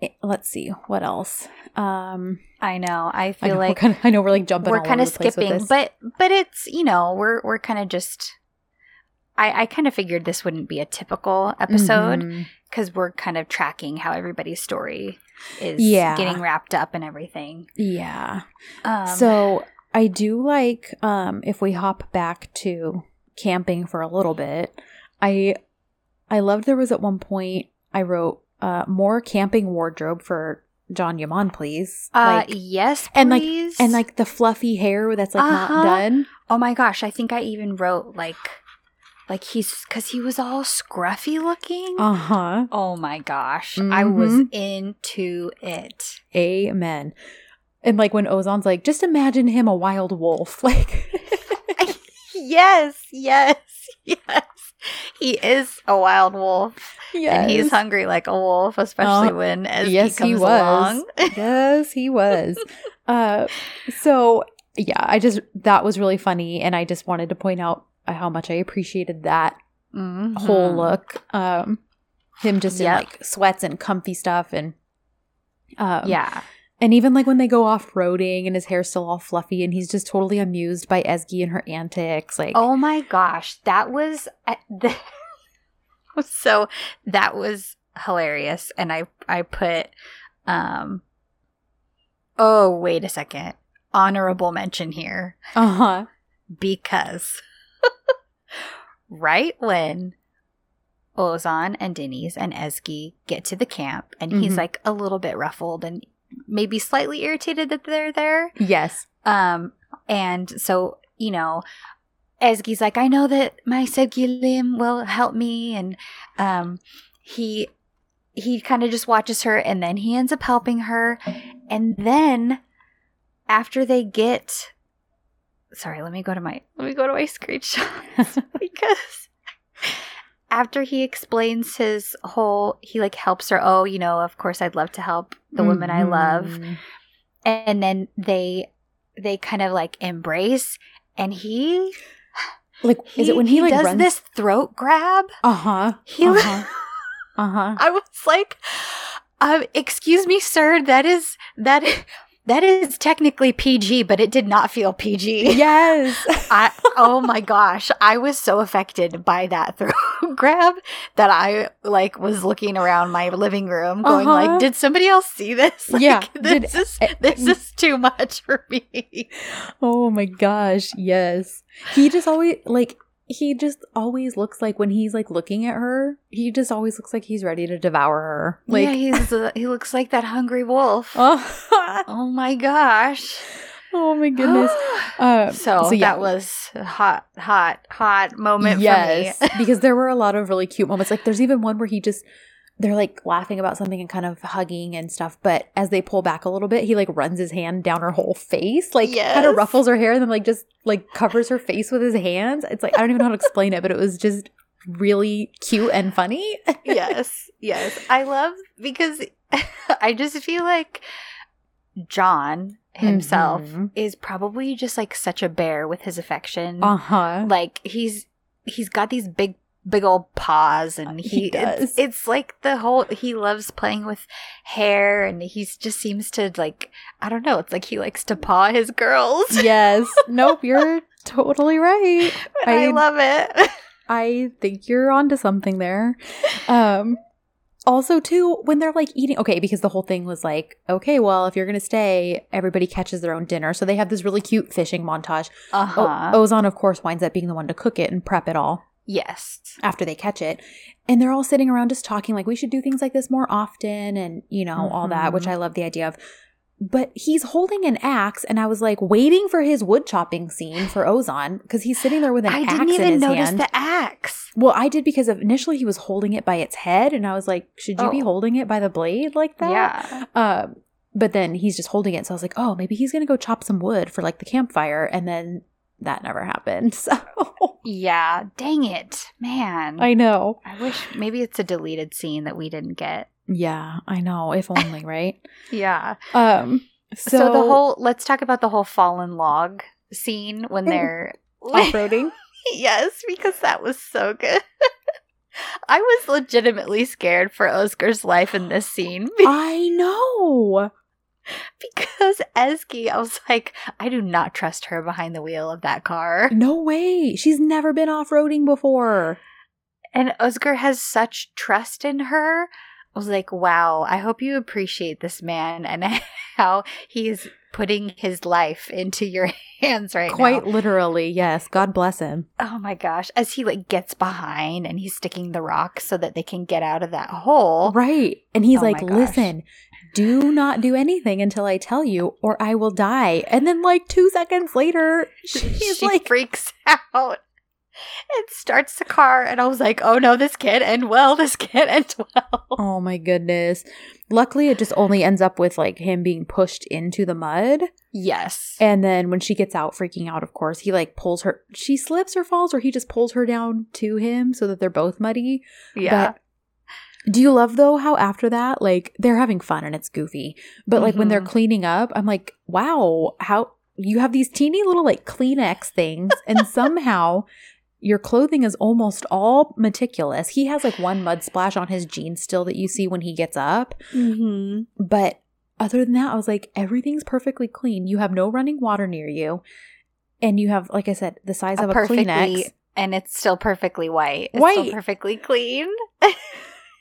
eh, let's see what else. Um, I know. I I feel know, like kind of, I know we're like jumping. we're kind of skipping but but it's you know we're we're kind of just i i kind of figured this wouldn't be a typical episode because we're kind of tracking how everybody's story is Yeah. getting wrapped up and everything yeah. um so I do like um if we hop back to camping for a little bit. I I loved there was at one point I wrote uh more camping wardrobe for Can Yaman, please. uh Like, yes and, like- and like the fluffy hair that's like Uh-huh. not done. oh my gosh i think i even wrote like like he's because he was all scruffy looking Uh huh. oh my gosh i was into it Amen. And like when Ozan's like, just imagine him a wild wolf. Like, yes yes yes he is a wild wolf And he's hungry like a wolf, especially Uh, when as yes, he he comes was. along. yes, he was. Uh, so yeah, I just that was really funny, and I just wanted to point out how much I appreciated that Mhm. whole look. Um, him just in like sweats and comfy stuff, and um, Yeah. and even like when they go off roading, and his hair's still all fluffy, and he's just totally amused by Ezgi and her antics. Like, Oh my gosh, that was the so that was hilarious, and I I put um. Oh wait a second, honorable mention here uh huh, because right when Ozan and Denise and Ezgi get to the camp, and he's Mhm. like a little bit ruffled and maybe slightly irritated that they're there. yes, Um, and so you know, Ezgi's like, I know that my Sevgilim will help me, and um, he he kind of just watches her, and then he ends up helping her, and then after they get, sorry, let me go to my let me go to my screenshots because after he explains his whole, he like helps her. Oh, you know, of course, I'd love to help the woman I love Mhm. and then they they kind of like embrace and he Like, is it when he, like does runs? this throat grab Uh huh. he Uh huh. Uh huh. i was like um excuse me sir that is that that is technically pg but it did not feel pg Yes. I oh my gosh, I was so affected by that throat grab that I like was looking around my living room going Uh-huh. like, did somebody else see this? Like, Yeah, this did- is this is too much for me. Oh my gosh, yes. He just always like he just always looks like when he's like looking at her, he just always looks like he's ready to devour her. Like yeah, he's uh, he looks like that hungry wolf. oh, Oh my gosh. oh my goodness. Uh, so, yeah. that was a hot, hot, hot moment yes, for me. because there were a lot of really cute moments. Like there's even one where he just they're like laughing about something and kind of hugging and stuff. But as they pull back a little bit, he like runs his hand down her whole face, like kind of ruffles her hair, and then like just like covers her face with his hands. It's like I don't even know how to explain it, but it was just really cute and funny. yes, yes. I love because I just feel like John himself Mhm. is probably just like such a bear with his affection. Uh huh. Like he's he's got these big big old paws and he, He it's- does. It's, like the whole he loves playing with hair and he just seems to like I don't know, it's like he likes to paw his girls. yes. Nope. You're totally right. I, I- love it. I think you're onto something there. Um also too when they're like eating okay because the whole thing was like okay well if you're going to stay everybody catches their own dinner so they have this really cute fishing montage Uh-huh. o- ozan of course winds up being the one to cook it and prep it all yes. after they catch it and they're all sitting around just talking like we should do things like this more often and you know all that which Mhm. i love the idea of but he's holding an axe, and I was like waiting for his wood chopping scene for Ozan because he's sitting there with an I axe I didn't even notice hand. the axe. well, I did because of, initially he was holding it by its head, and I was like, should you be Oh. holding it by the blade like that? Yeah. Um, but then he's just holding it, so I was like, oh, maybe he's gonna go chop some wood for like the campfire, and then that never happened. So Yeah. Dang it. Man. I know. I wish maybe it's a deleted scene that we didn't get. Yeah, I know. If only, right? Yeah. Um. So, So, the whole let's talk about the whole fallen log scene when they're off-roading. yes, because that was so good. I was legitimately scared for Oscar's life in this scene I know. because Ezgi, I was like, I do not trust her behind the wheel of that car. No way. She's never been off-roading before. And Oscar has such trust in her. I was like, wow, I hope you appreciate this man and how he's putting his life into your hands right Quite now. literally, yes. God bless him. Oh my gosh. As he like gets behind and he's sticking the rock so that they can get out of that hole. Right. And he's Oh like, listen, do not do anything until I tell you, or I will die. And then, like, two seconds later, he's she like, freaks out and starts the car. And I was like, oh no, this can't end well. This can't end well. oh my goodness. Luckily, it just only ends up with, like, him being pushed into the mud. Yes. And then when she gets out, freaking out, of course, he, like, pulls her. She slips or falls, or he just pulls her down to him so that they're both muddy. yeah. But do you love though how after that, like they're having fun and it's goofy, but like when they're Mhm. cleaning up, I'm like, wow, how you have these teeny little like Kleenex things, and somehow your clothing is almost all meticulous. He has like one mud splash on his jeans still that you see when he gets up, mm-hmm. but other than that, I was like, everything's perfectly clean. You have no running water near you, and you have, like I said, the size of a perfectly- Kleenex. and it's still perfectly white. It's still White. perfectly clean.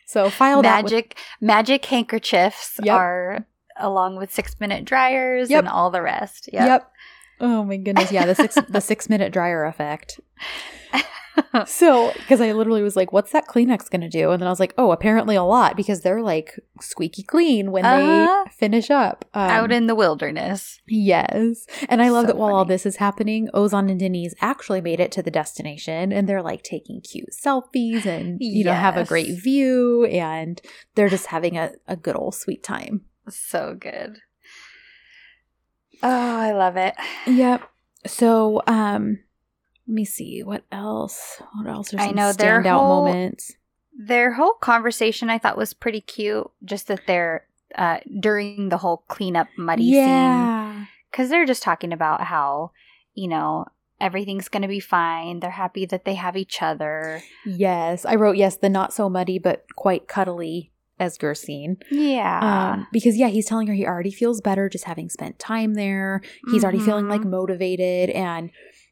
So file that with magic magic handkerchiefs Yep. are along with six minute dryers Yep. and all the rest. Yep. Oh my goodness. Yeah, the six the six minute dryer effect. So, because I literally was like, "What's that Kleenex gonna do?" And then I was like, "Oh, apparently a lot because they're like squeaky clean when Uh-huh. they finish up." Um, Out in the wilderness. yes, and I love So that while all this is happening, Ozan and Denise actually made it to the destination, and they're like taking cute selfies and you know have a great view, and they're just having a, a good old sweet time. So good. Oh, I love it. Yep. So, um, let me see what else. What else are I some know, their standout whole- moments? Their whole conversation I thought was pretty cute. Just that they're uh during the whole cleanup muddy scene. Yeah. because they're just talking about how you know everything's gonna be fine they're happy that they have each other Yes, I wrote yes. The not so muddy but quite cuddly Esger scene. yeah Um, because yeah, he's telling her he already feels better just having spent time there. He's already feeling like Mhm. motivated, and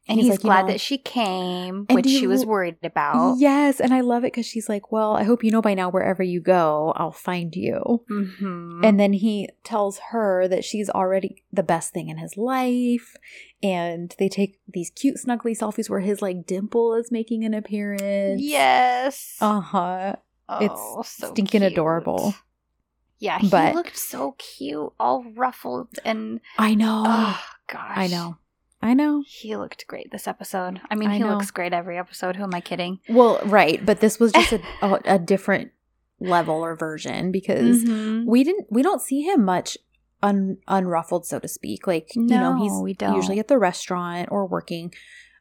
and he's, like, you glad know- that she came which she was worried about yes, and I love it because she's like, "Well, I hope you know by now wherever you go, I'll find you." Mhm. And then he tells her that she's already the best thing in his life. And they take these cute, snuggly selfies where his like dimple is making an appearance. yes Uh huh. oh, it's so stinking cute. adorable. yeah he But- looked so cute all ruffled and I know. oh gosh I know. I know. he looked great this episode i mean I he know. looks great every episode who am i kidding Well, right. But this was just a, a, a different level or version because Mhm. we didn't, we don't see him much un, unruffled, so to speak. Like, you know, he's usually at the restaurant or working.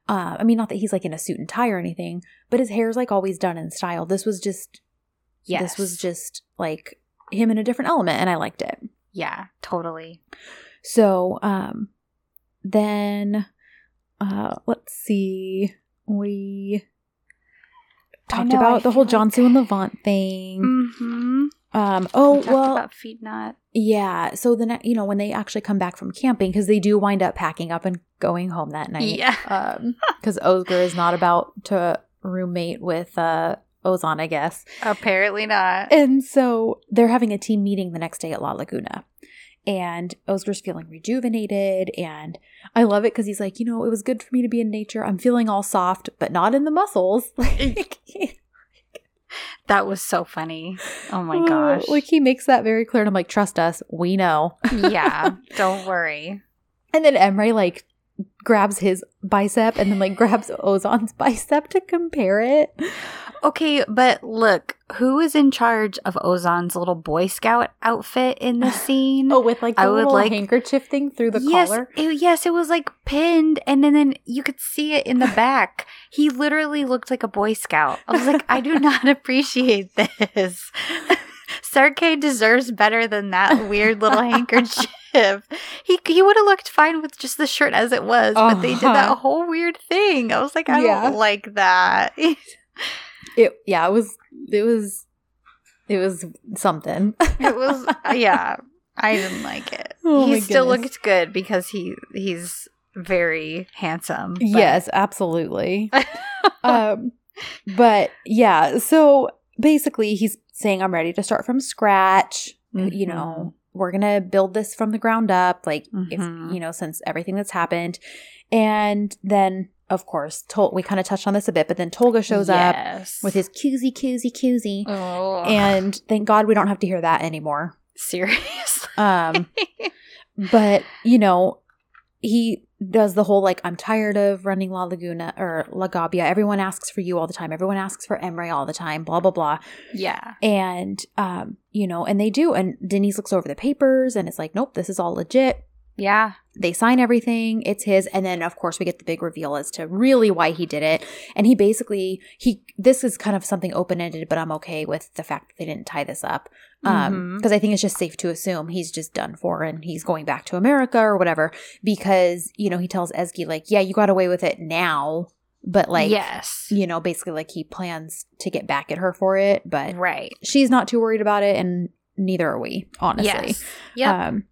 Uh, I mean, not that he's like in a suit and tie or anything, but his hair's like always done in style. This was just, yes this was just like him in a different element, and I liked it. yeah totally So, um, then, uh, let's see, we talked know, I about the whole John like- John and Levent thing. mm-hmm. Um, oh we well, about feed not. yeah. So then, you know, when they actually come back from camping, because they do wind up packing up and going home that night. Yeah. Um, because Oscar is not about to roommate with uh Ozan, I guess. Apparently not. And so they're having a team meeting the next day at La Laguna. And Oscar's feeling rejuvenated. And I love it because he's like, you know, it was good for me to be in nature. I'm feeling all soft, but not in the muscles. Like, That was so funny. Oh my oh, gosh. like he makes that very clear. And I'm like, trust us, we know. yeah, don't worry. And then Emre like grabs his bicep and then like grabs Ozan's bicep to compare it. Okay, but look, who is in charge of Ozan's little Boy Scout outfit in the scene? Oh, with like the I would little like- handkerchief thing through the yes, collar. it- yes, it was like pinned, and then, then you could see it in the back. he literally looked like a Boy Scout. I was like, I do not appreciate this. Serkay deserves better than that weird little handkerchief. He he would have looked fine with just the shirt as it was, but they did that Uh-huh. whole weird thing. I was like, I Yeah. don't like that. It yeah, it was it was it was something. It was yeah. I didn't like it. Oh he still looked good because he he's very handsome. but- yes, absolutely. um but yeah, so basically he's saying I'm ready to start from scratch. You know, we're going to build this from the ground up like Mhm. if you know since everything that's happened. And then of course, Tol- we kind of touched on this a bit, but then Tolga shows up with his koozie koozie koozie. oh And thank God we don't have to hear that anymore. serious. Um but you know he does the whole like i'm tired of running la laguna or la gabia everyone asks for you all the time everyone asks for emre all the time blah blah blah yeah. and um you know and they do and denise looks over the papers and it's like nope this is all legit Yeah. They sign everything it's his and then of course we get the big reveal as to really why he did it and he basically he this is kind of something open-ended but i'm okay with the fact that they didn't tie this up um Mhm. because i think it's just safe to assume he's just done for and he's going back to america or whatever because you know he tells ezgi like yeah you got away with it now but like yes. you know basically like he plans to get back at her for it but Right. she's not too worried about it and neither are we honestly Yes. Yep. um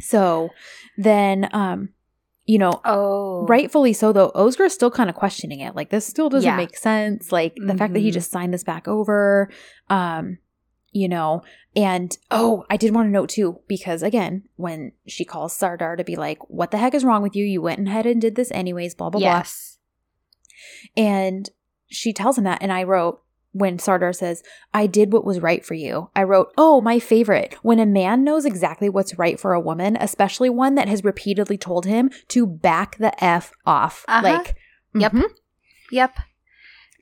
so then um you know oh. rightfully so though Oscar is still kind of questioning it like this still doesn't Yeah. make sense like the fact that he Mhm. just signed this back over um you know and oh i did want to note too because again when she calls sardar to be like what the heck is wrong with you you went ahead and did this anyways blah blah Yes. blah and she tells him that and i wrote when sardar says i did what was right for you i wrote oh my favorite when a man knows exactly what's right for a woman especially one that has repeatedly told him to back the f off Uh-huh. like Yep. mhm. Yep. Yeah.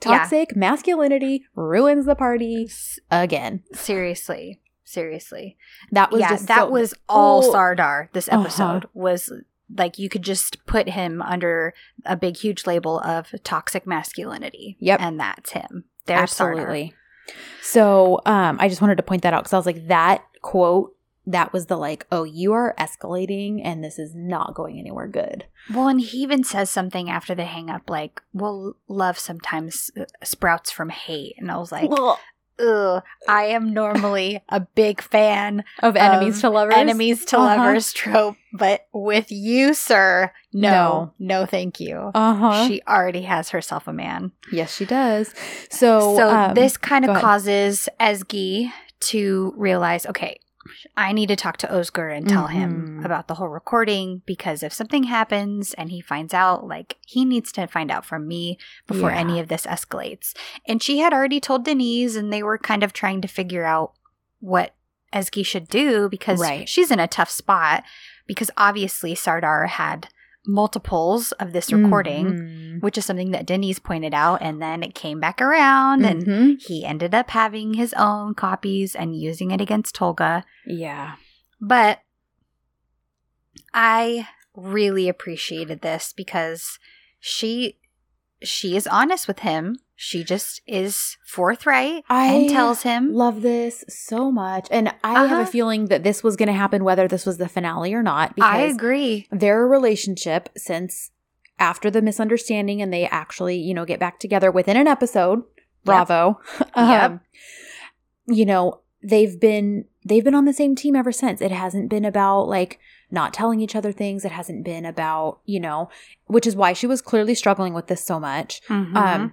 toxic masculinity ruins the party again seriously. Seriously. that was yeah, just that so- was all Oh. Sardar. This Uh-huh. episode was like you could just put him under a big, huge label of toxic masculinity. Yep. and that's him. Absolutely. So um i just wanted to point that out because i was like that quote that was the like oh you are escalating and this is not going anywhere good. Well, and he even says something after the hang up, like, "Well, love sometimes uh, sprouts from hate," and I was like, Ugh. "Ugh, I am normally a big fan of enemies of to lovers enemies to Uh-huh. lovers trope, but with you, sir, no, No. no, thank you." uh-huh She already has herself a man. yes she does so So um, this kind of causes Ezgi to realize, okay, I need to talk to Oscar and tell him Mhm. about the whole recording because if something happens and he finds out, like he needs to find out from me before Yeah. any of this escalates. And she had already told Denise, and they were kind of trying to figure out what Ezgi should do because Right. she's in a tough spot because obviously Sardar had multiples of this recording Mhm. which is something that Denise pointed out, and then it came back around, and Mhm. he ended up having his own copies and using it against Tolga. yeah But I really appreciated this because she she is honest with him. She just is forthright I and tells him. love this so much. And i have a Uh-huh. feeling that this was going to happen whether this was the finale or not I because agree. their relationship since after the misunderstanding and they actually you know get back together within an episode. Bravo. Um, you know they've been they've been on the same team ever since. It hasn't been about like not telling each other things. It hasn't been about you know which is why she was clearly struggling with this so much. Mhm. um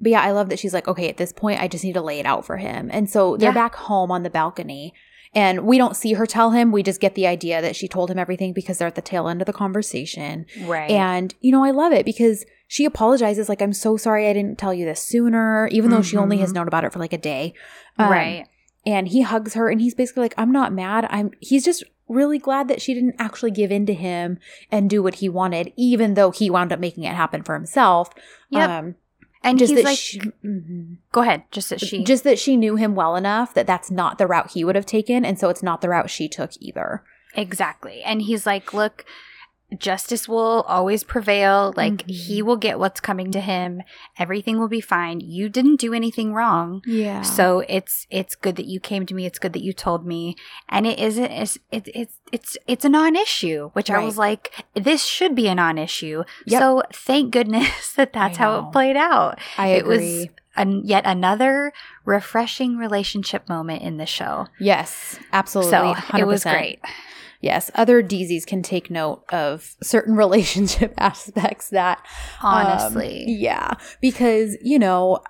but yeah i love that she's like okay at this point i just need to lay it out for him and so they're Yeah. back home on the balcony And we don't see her tell him. We just get the idea that she told him everything because they're at the tail end of the conversation. Right. And, you know, I love it because she apologizes, like, I'm so sorry I didn't tell you this sooner, even though she only has Mhm. known about it for like a day. Um, right. And he hugs her and he's basically like, I'm not mad. I'm, he's just really glad that she didn't actually give in to him and do what he wanted, even though he wound up making it happen for himself. Yep. Um, and just he's that like, she, Mhm. go ahead. Just that she. just that she knew him well enough that that's not the route he would have taken. And so it's not the route she took either. Exactly. And he's like, look, justice will always prevail. Like, Mhm. he will get what's coming to him. Everything will be fine. You didn't do anything wrong. Yeah. So it's it's good that you came to me. It's good that you told me, and it isn't. It's it, it's it's it's a non-issue, which I was like, this should be a non-issue. Yep. So thank goodness that that's how it played out. I it was agree. an, yet another refreshing relationship moment in the show. yes, absolutely. so 100%. it was great. Yes, other DZs can take note of certain relationship aspects that um, Honestly, yeah, because, you know,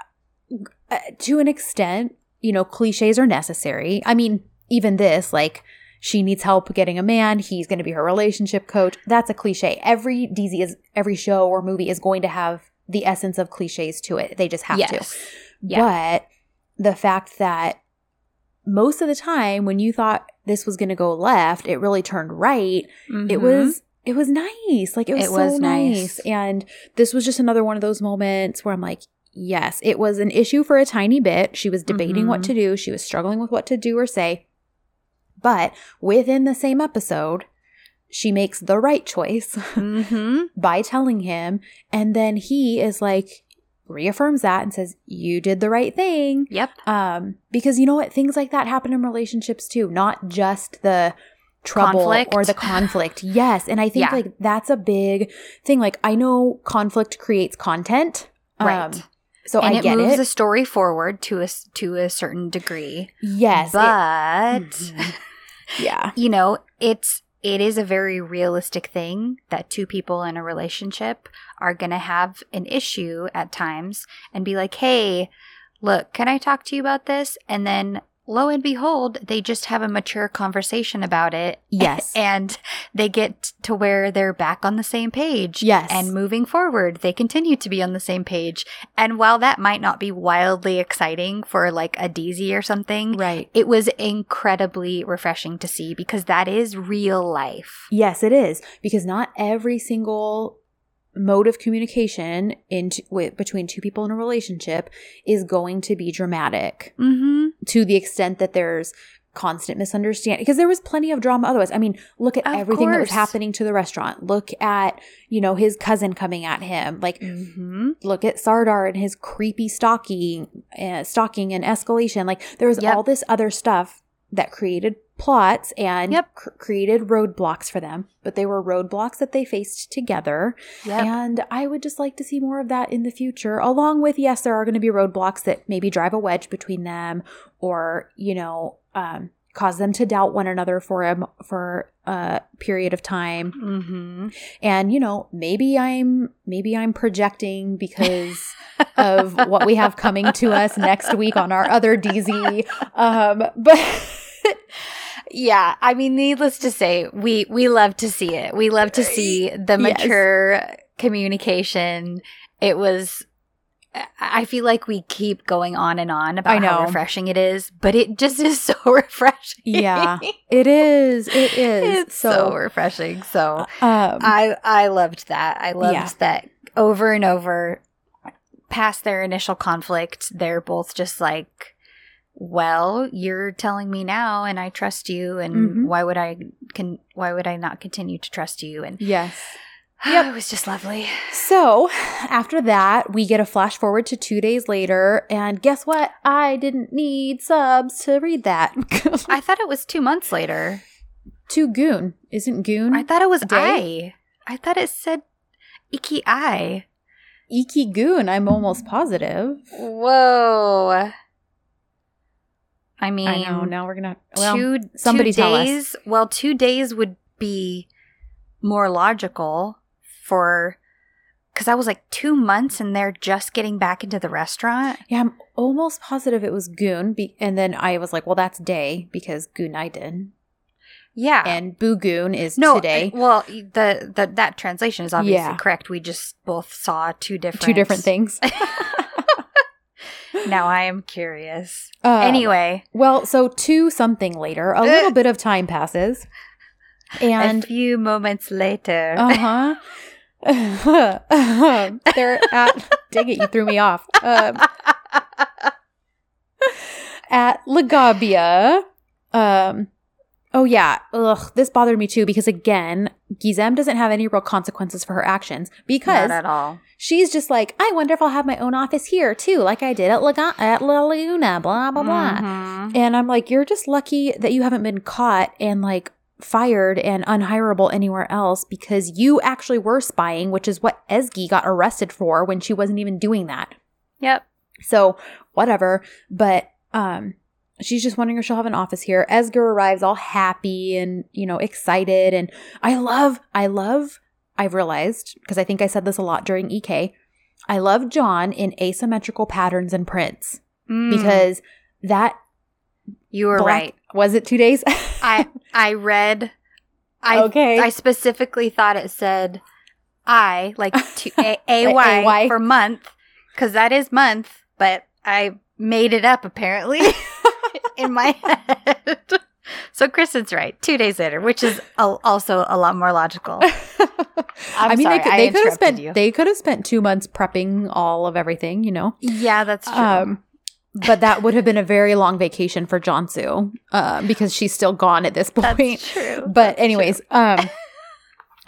uh, to an extent, you know, cliches are necessary. I mean, even this, like, she needs help getting a man, he's going to be her relationship coach. That's a cliche. Every DZ is, every show or movie is going to have the essence of cliches to it. They just have to. Yeah. But the fact that most of the time when you thought this was going to go left, it really turned right. It Mhm. was it was nice. Like it was It so was nice. nice. And this was just another one of those moments where I'm like, yes, it was an issue for a tiny bit. She was debating what Mhm. to do. She was struggling with what to do or say. But within the same episode, she makes the right choice Mhm. by telling him. And then he is like, reaffirms that and says, You did the right thing. Yep. Um, because you know what? Things like that happen in relationships too, not just the trouble Conflict. or the conflict. Yes. And I think Yeah. like that's a big thing. Like I know conflict creates content. Right. Um, so and I it get moves it. the story forward to a to a certain degree. yes. it- but Mhm. yeah. you know, it's it is a very realistic thing that two people in a relationship are going to have an issue at times and be like, "Hey, look, can I talk to you about this?" And then lo and behold, they just have a mature conversation about it. Yes. And they get to where they're back on the same page. Yes. And moving forward, they continue to be on the same page. And while that might not be wildly exciting for like a DZ or something, right. it was incredibly refreshing to see because that is real life. Yes, it is because not every single mode of communication in with, between two people in a relationship is going to be dramatic Mm-hmm. to the extent that there's constant misunderstanding because there was plenty of drama otherwise i mean look at Of everything that was happening to the restaurant look at you know his cousin coming at him like Mm-hmm. look at sardar and his creepy stalking uh, stalking and escalation like there was Yep. all this other stuff that created plots and Yep. cr- created roadblocks for them but they were roadblocks that they faced together Yep. and i would just like to see more of that in the future along with yes there are going to be roadblocks that maybe drive a wedge between them or you know um, cause them to doubt one another for a for a period of time mm-hmm. and you know maybe i'm maybe i'm projecting because of what we have coming to us next week on our other dz um but Yeah, I mean, needless to say, we we love to see it. We love to see the Yes. mature communication. It was. I feel like we keep going on and on about I how refreshing it is, but it just is so refreshing. Yeah, it is it is it's so, refreshing. So um I I loved that. I loved Yeah. that over and over. Past their initial conflict, they're both just like, "Well, you're telling me now, and I trust you, and Mhm. why would I can why would I not continue to trust you?" And yes Yep. it was just lovely. So after that, we get a flash forward to two days later, and guess what? I didn't need subs to read that. I thought it was two months later. to Goon. Isn't Goon? I thought it was Day? I. I thought it said Iki I. Iki Goon, I'm almost positive. Whoa. I mean, I know. Now we're gonna well, two somebody two days. Well, two days would be more logical for because I was like two months and they're just getting back into the restaurant. Yeah, I'm almost positive it was Goon. Be- and then I was like, well, that's day because Goon I did. Yeah. And Boo Goon is no, today. uh, well, the, the that translation is obviously Yeah. correct. We just both saw two different Two different things. now I am curious. Um, anyway, Well, so two something later, a little bit of time passes. And a few moments later, Uh huh. They're at. Dang it! You threw me off. Um, at Lagabia. Um. Oh yeah. Ugh. This bothered me too because again, Gizem doesn't have any real consequences for her actions because not at all. she's just like, I wonder if I'll have my own office here too, like I did at Laga- at La Laguna. Blah blah blah. Mhm. And I'm like, you're just lucky that you haven't been caught and like fired and unhireable anywhere else because you actually were spying, which is what Ezgi got arrested for when she wasn't even doing that. Yep. So whatever. But um she's just wondering if she'll have an office here. Esger arrives all happy and, you know, excited. And I love, I love, I've realized, because I think I said this a lot during EK, I love John in asymmetrical patterns and prints Mm, because that you were black- right. Was it two days? I I read. I Okay. I specifically thought it said I like to a, a AY. for month because that is month, but I made it up apparently in my head. So Kristen's right. Two days later, which is al- also a lot more logical. I mean, sorry, they could, they could have spent you. they could have spent two months prepping all of everything, you know. Yeah, that's true. Um, but that would have been a very long vacation for Cansu, uh, because she's still gone at this point. that's true. But anyways, um,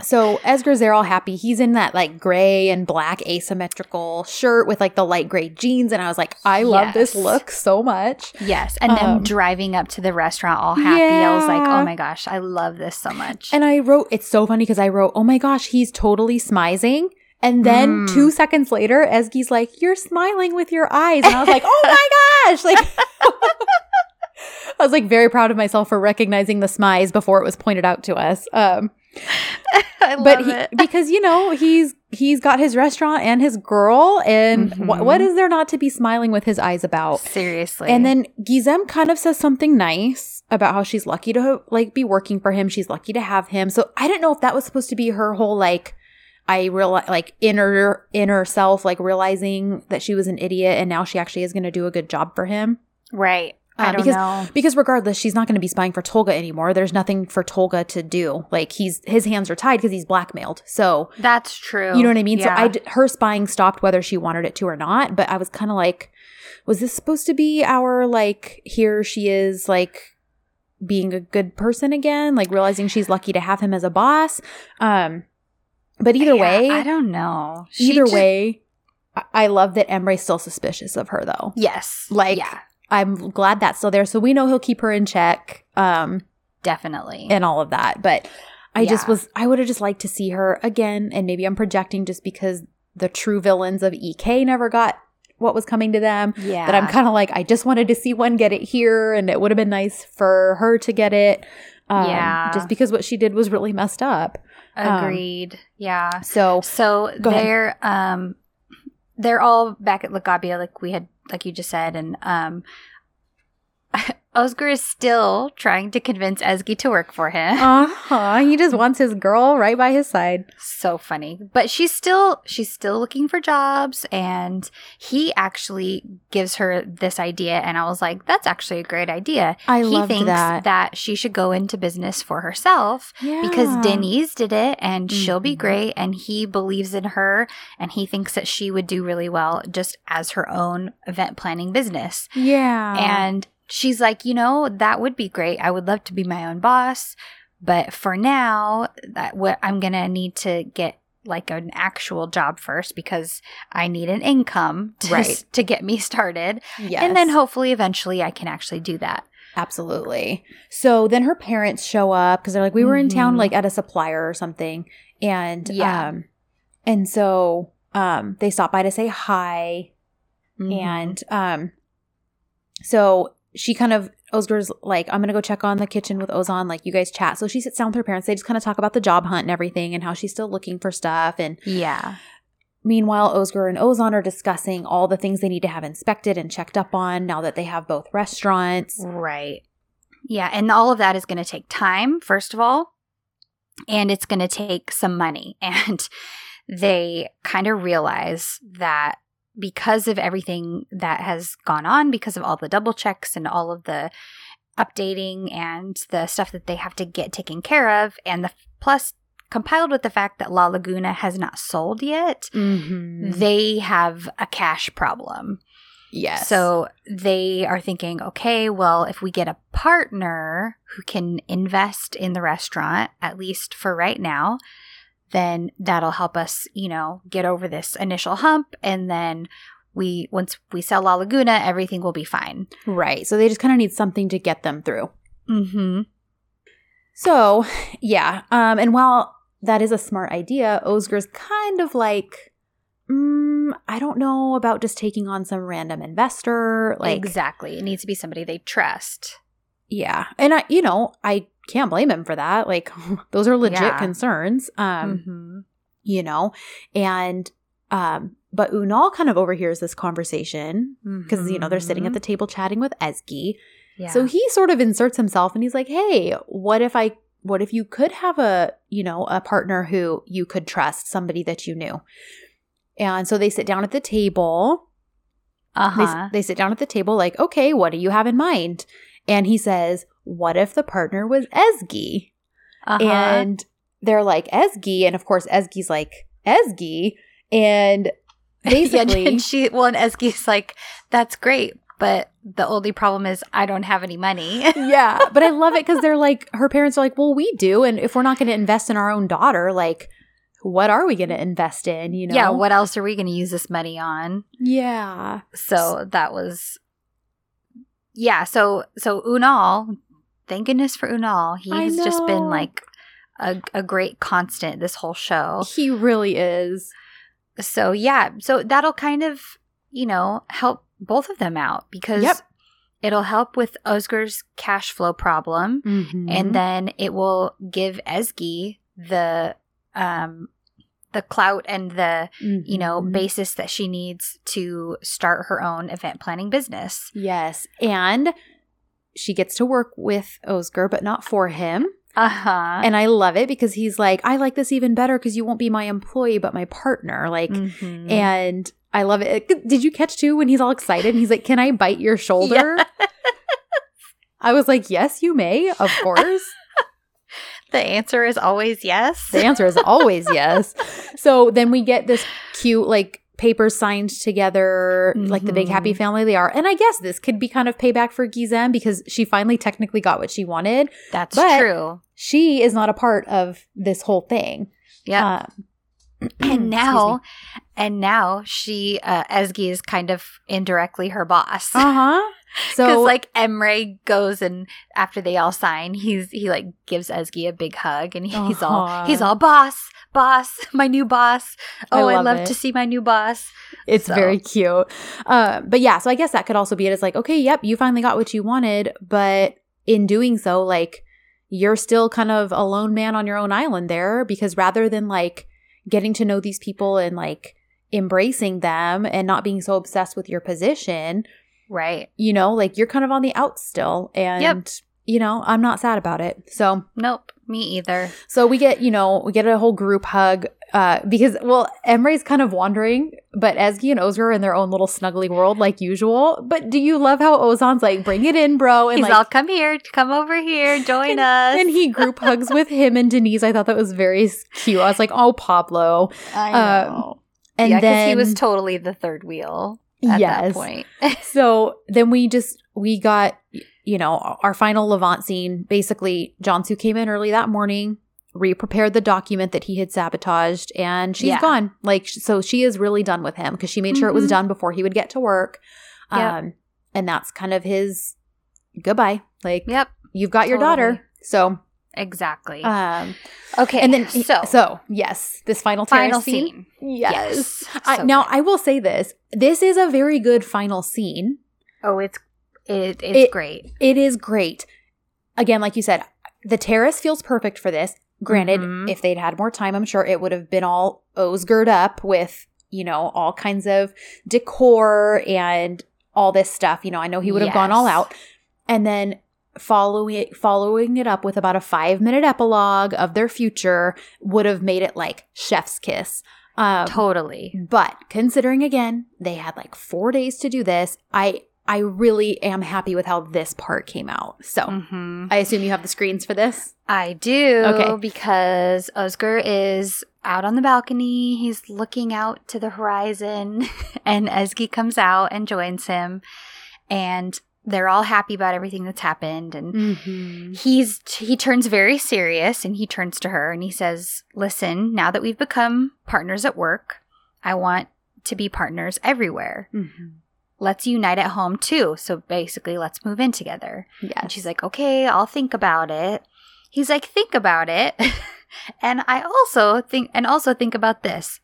so Esger's there all happy. He's in that like gray and black asymmetrical shirt with like the light gray jeans, and I was like, I love this look so much. Yes, and Um, driving up to the restaurant all happy. I was like, oh my gosh, I love this so much. And I wrote, it's so funny because I wrote, oh my gosh, he's totally smizing. And then Mm. two seconds later, Ezgi's like, you're smiling with your eyes. And I was like, oh my gosh. Like, I was like very proud of myself for recognizing the smize before it was pointed out to us. Um, I love but he, it. because you know he's he's got his restaurant and his girl, and wh- Mhm. what is there not to be smiling with his eyes about? Seriously. And then Gizem kind of says something nice about how she's lucky to like be working for him. She's lucky to have him. So I didn't know if that was supposed to be her whole like I real like inner inner self like realizing that she was an idiot and now she actually is going to do a good job for him. right. I don't because- know. Because regardless, she's not going to be spying for Tolga anymore. There's nothing for Tolga to do. Like he's his hands are tied because he's blackmailed. So That's true. you know what I mean? Yeah. So I d- her spying stopped whether she wanted it to or not. But I was kind of like, was this supposed to be our like here she is like being a good person again, like realizing she's lucky to have him as a boss. Um, but either Yeah, way, I don't know. She either just- way, I-, I love that Emre's still suspicious of her though. yes, Like- yeah, I'm glad that's still there, so we know he'll keep her in check. Um, definitely. and all of that. But I just was, I would have just liked to see her again. And maybe I'm projecting just because the true villains of EK never got what was coming to them. yeah, That I'm kind of like, I just wanted to see one get it here. And it would have been nice for her to get it. Um, Yeah. Just because what she did was really messed up. Um, agreed. yeah. So, So they're um they're all back at Lagabia, like we had, like you just said, and um. Oscar is still trying to convince Ezgi to work for him. uh huh. He just wants his girl right by his side. so funny but she's still she's still looking for jobs and he actually gives her this idea and i was like that's actually a great idea I he thinks that. she should go into business for herself Yeah. because denise did it and she'll be Mhm. great and he believes in her and he thinks that she would do really well just as her own event planning business Yeah. and she's like, you know, that would be great. I would love to be my own boss, but for now, that what I'm gonna need to get like an actual job first because I need an income to, Right. to get me started, yes. and then hopefully eventually I can actually do that. Absolutely. So then her parents show up because they're like, we were in town Mhm. like at a supplier or something. And Yeah. um and so um they stop by to say hi. Mm-hmm. And um so she kind of Osgar's like, I'm gonna go check on the kitchen with Ozan, like you guys chat. So she sits down with her parents. They just kind of talk about the job hunt and everything and how she's still looking for stuff. And yeah, meanwhile, Osgur and Ozan are discussing all the things they need to have inspected and checked up on now that they have both restaurants. Right. Yeah, and all of that is going to take time, first of all, and it's going to take some money. And they kind of realize that because of everything that has gone on, because of all the double checks and all of the updating and the stuff that they have to get taken care of, and the plus compiled with the fact that La Laguna has not sold yet, Mm-hmm. they have a cash problem. Yes. So they are thinking, okay, well, if we get a partner who can invest in the restaurant, at least for right now, then that'll help us, you know, get over this initial hump. And then we, once we sell La Laguna, everything will be fine. right. So they just kind of need something to get them through. Mm-hmm. So, yeah. Um, and while that is a smart idea, Osgur's kind of like, mm, I don't know about just taking on some random investor. Like, exactly. It needs to be somebody they trust. yeah. And I, you know, I can't blame him for that. Like, those are legit Yeah. concerns. Um, mm-hmm. you know, and, um, but Unal kind of overhears this conversation because, you know, they're sitting at the table chatting with. Mm-hmm. yeah. So he sort of inserts himself and he's like, "Hey, what if I what if you could have a, you know, a partner who you could trust, somebody that you knew?" And so they sit down at the table. Uh-huh. they sit down at the table like, "Okay, what do you have in mind?" And he says, "What if the partner was Ezgi?" uh-huh. And they're like, "Ezgi," and of course Ezgi's like, "Ezgi." And basically and she well, and Ezgi's like, "That's great, but the only problem is I don't have any money." yeah, but I love it because they're like, her parents are like, well, we do. And if we're not going to invest in our own daughter, like, what are we going to invest in? You know? Yeah, what else are we going to use this money on? Yeah. So that was, yeah. So so Unal, thank goodness for Unal. He's just been like a, a great constant this whole show. He really is. So yeah, so that'll kind of you know help both of them out because Yep. it'll help with Ozgur's cash flow problem. Mm-hmm. and then it will give Ezgi the um the clout and the you know Mhm. basis that she needs to start her own event planning business. yes. And she gets to work with Ozgur, but not for him. Uh-huh. And I love it because he's like, I like this even better because you won't be my employee, but my partner. Like, Mhm. and I love it. Did you catch too when he's all excited and he's like, Can I bite your shoulder? I was like, Yes, you may, of course. The answer is always yes. the answer is always yes. So then we get this cute, like, papers signed together, like the big happy Mhm. family they are. And I guess this could be kind of payback for Gizem because she finally technically got what she wanted. That's but- true. She is not a part of this whole thing. Yeah. Um, and now and now she uh Ezgi is kind of indirectly her boss. uh huh. So like Emre goes and after they all sign, he's he like gives Ezgi a big hug and he's all Uh-huh. he's all boss, boss, my new boss. Oh, I love love, to see my new boss. It's So- very cute. Uh, but yeah, so I guess that could also be it. It's like, okay, yep, you finally got what you wanted, but in doing so, like, you're still kind of a lone man on your own island there because rather than like getting to know these people and like embracing them and not being so obsessed with your position, Right. you know, like you're kind of on the out still. And, you know, I'm not sad about it. So, Nope. Me either. so we get, you know, we get a whole group hug uh, because, well, Emre's kind of wandering, but Ezgi and Ozgur are in their own little snuggly world like usual. But do you love how Ozan's like, bring it in, bro? And he's like, all come here, come over here, join us. and he group hugs with him and Denise. I thought that was very cute. I was like, oh, Pablo. I um, know. And yeah, because then he was totally the third wheel yes. that point. so then we just we got you know our final Levent scene. Basically, Cansu came in early that morning, re-prepared the document that he had sabotaged, and she's Yeah. gone. Like so, she is really done with him because she made sure it was Mhm. done before he would get to work. Yep. Um, and that's kind of his goodbye. Like yep. you've got your daughter. So Exactly. um, okay. and then so, so yes, this final final scene. scene. Yes. I, So now good. I will say this: this is a very good final scene. oh, it's it, it's It- great. It is great. Again, like you said, the terrace feels perfect for this. Granted, Mhm. if they'd had more time, I'm sure it would have been all Osgurred up with you know, all kinds of decor and all this stuff. You know, I know he would have gone all out. And then following it following it up with about a 5 minute epilogue of their future would have made it like chef's kiss. Um Totally. but considering again, they had like 4 days to do this, I I really am happy with how this part came out. So, hmm I assume you have the screens for this. I do. Okay. Because Ozgur is out on the balcony. He's looking out to the horizon, and Ezgi comes out and joins him. And they're all happy about everything that's happened. And Mm-hmm. he's he turns very serious and he turns to her and he says, "Listen, now that we've become partners at work, I want to be partners everywhere. Mm-hmm. Let's unite at home too. So basically, let's move in together." Yes. And she's like, okay, I'll think about it. He's like, think about it. and I also think, and also think about this.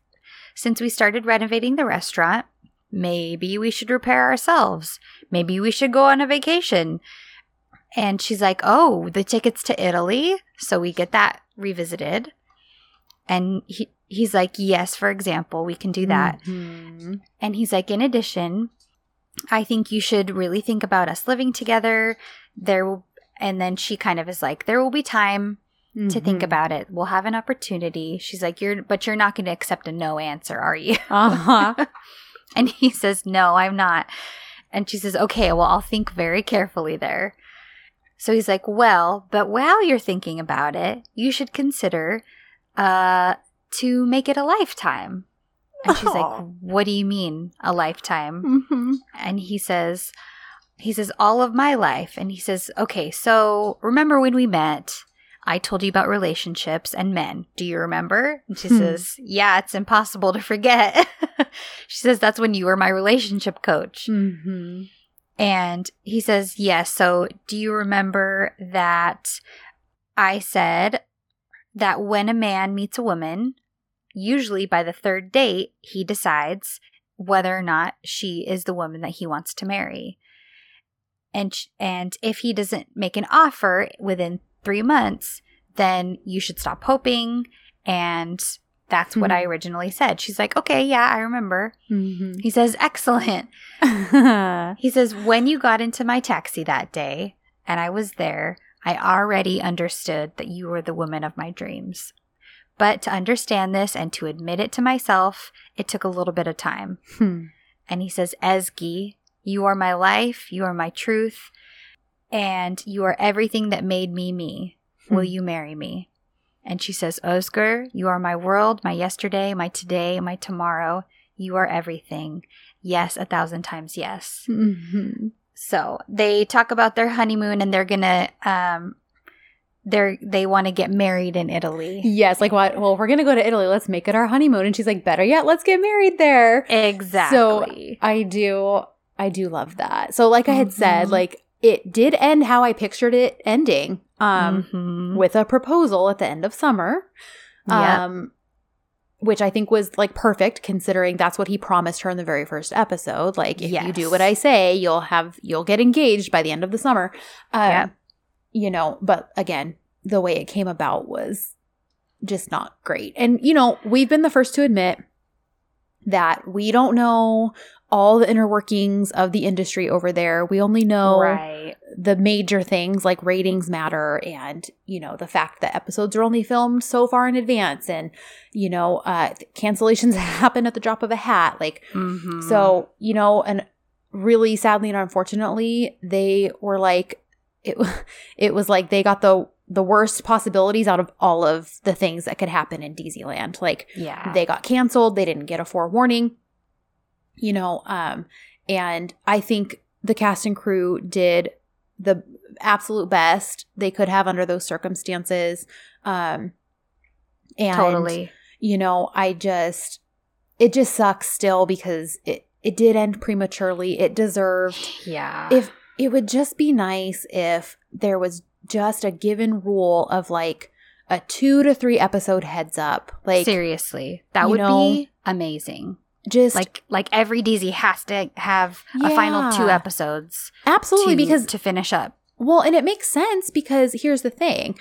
Since we started renovating the restaurant, maybe we should repair ourselves. Maybe we should go on a vacation. And she's like, oh, the tickets to Italy. So we get that revisited. And he, he's like, yes, for example, we can do that. Mhm. And he's like, in addition, I think you should really think about us living together. There will, and then she kind of is like, there will be time to think Mhm. about it. We'll have an opportunity. She's like, you're, but you're not going to accept a no answer, are you? Uh-huh. and he says, no, I'm not. And she says, okay, well, I'll think very carefully there. So he's like, well, but while you're thinking about it, you should consider, uh, to make it a lifetime. And she's like, Oh. what do you mean a lifetime? Mhm. and he says he says all of my life and he says okay so remember when we met i told you about relationships and men do you remember and she Hmm. says yeah it's impossible to forget she says that's when you were my relationship coach Mhm. and he says yes so do you remember that i said that when a man meets a woman usually by the third date he decides whether or not she is the woman that he wants to marry. And and if he doesn't make an offer within 3 months, then you should stop hoping and that's what Hmm. I originally said. She's like, "Okay, yeah, I remember." Mhm. He says, "Excellent." He says, When you got into my taxi that day and I was there, I already understood that you were the woman of my dreams. But to understand this and to admit it to myself, it took a little bit of time. Hmm. And he says, Ezgi, you are my life, you are my truth, and you are everything that made me me. Will Hmm. you marry me? And she says, Ozgur, you are my world, my yesterday, my today, my tomorrow. You are everything. Yes, a thousand times yes. Mhm. So they talk about their honeymoon and they're gonna um they're they want to get married in Italy. Yes, like what? Well, we're gonna go to Italy. Let's make it our honeymoon. And she's like, better yet, let's get married there. Exactly. So I do, I do love that. So, like I had said, Mhm. like it did end how I pictured it ending, um, Mhm. with a proposal at the end of summer, um, which I think was like perfect considering that's what he promised her in the very first episode. Like, if you do what I say, you'll have you'll get engaged by the end of the summer. Um, Yep. You know, but again, the way it came about was just not great. And you know, we've been the first to admit that we don't know all the inner workings of the industry over there. We only know right. the major things like ratings matter and, you know, the fact that episodes are only filmed so far in advance and, you know, uh, cancellations happen at the drop of a hat. Like, Mhm. so, you know, and really sadly and unfortunately, they were like, it, it was like they got the, the worst possibilities out of all of the things that could happen in dizi land. Like, yeah. they got canceled they didn't get a forewarning you know um and i think the cast and crew did the absolute best they could have under those circumstances um and totally. you know i just it just sucks still because it it did end prematurely it deserved Yeah. if it would just be nice if there was just a given rule of like a two to three episode heads up like seriously, that would know, be amazing. Just Like like every dizi has to have a final two episodes absolutely to, because to finish up. well and it makes sense because here's the thing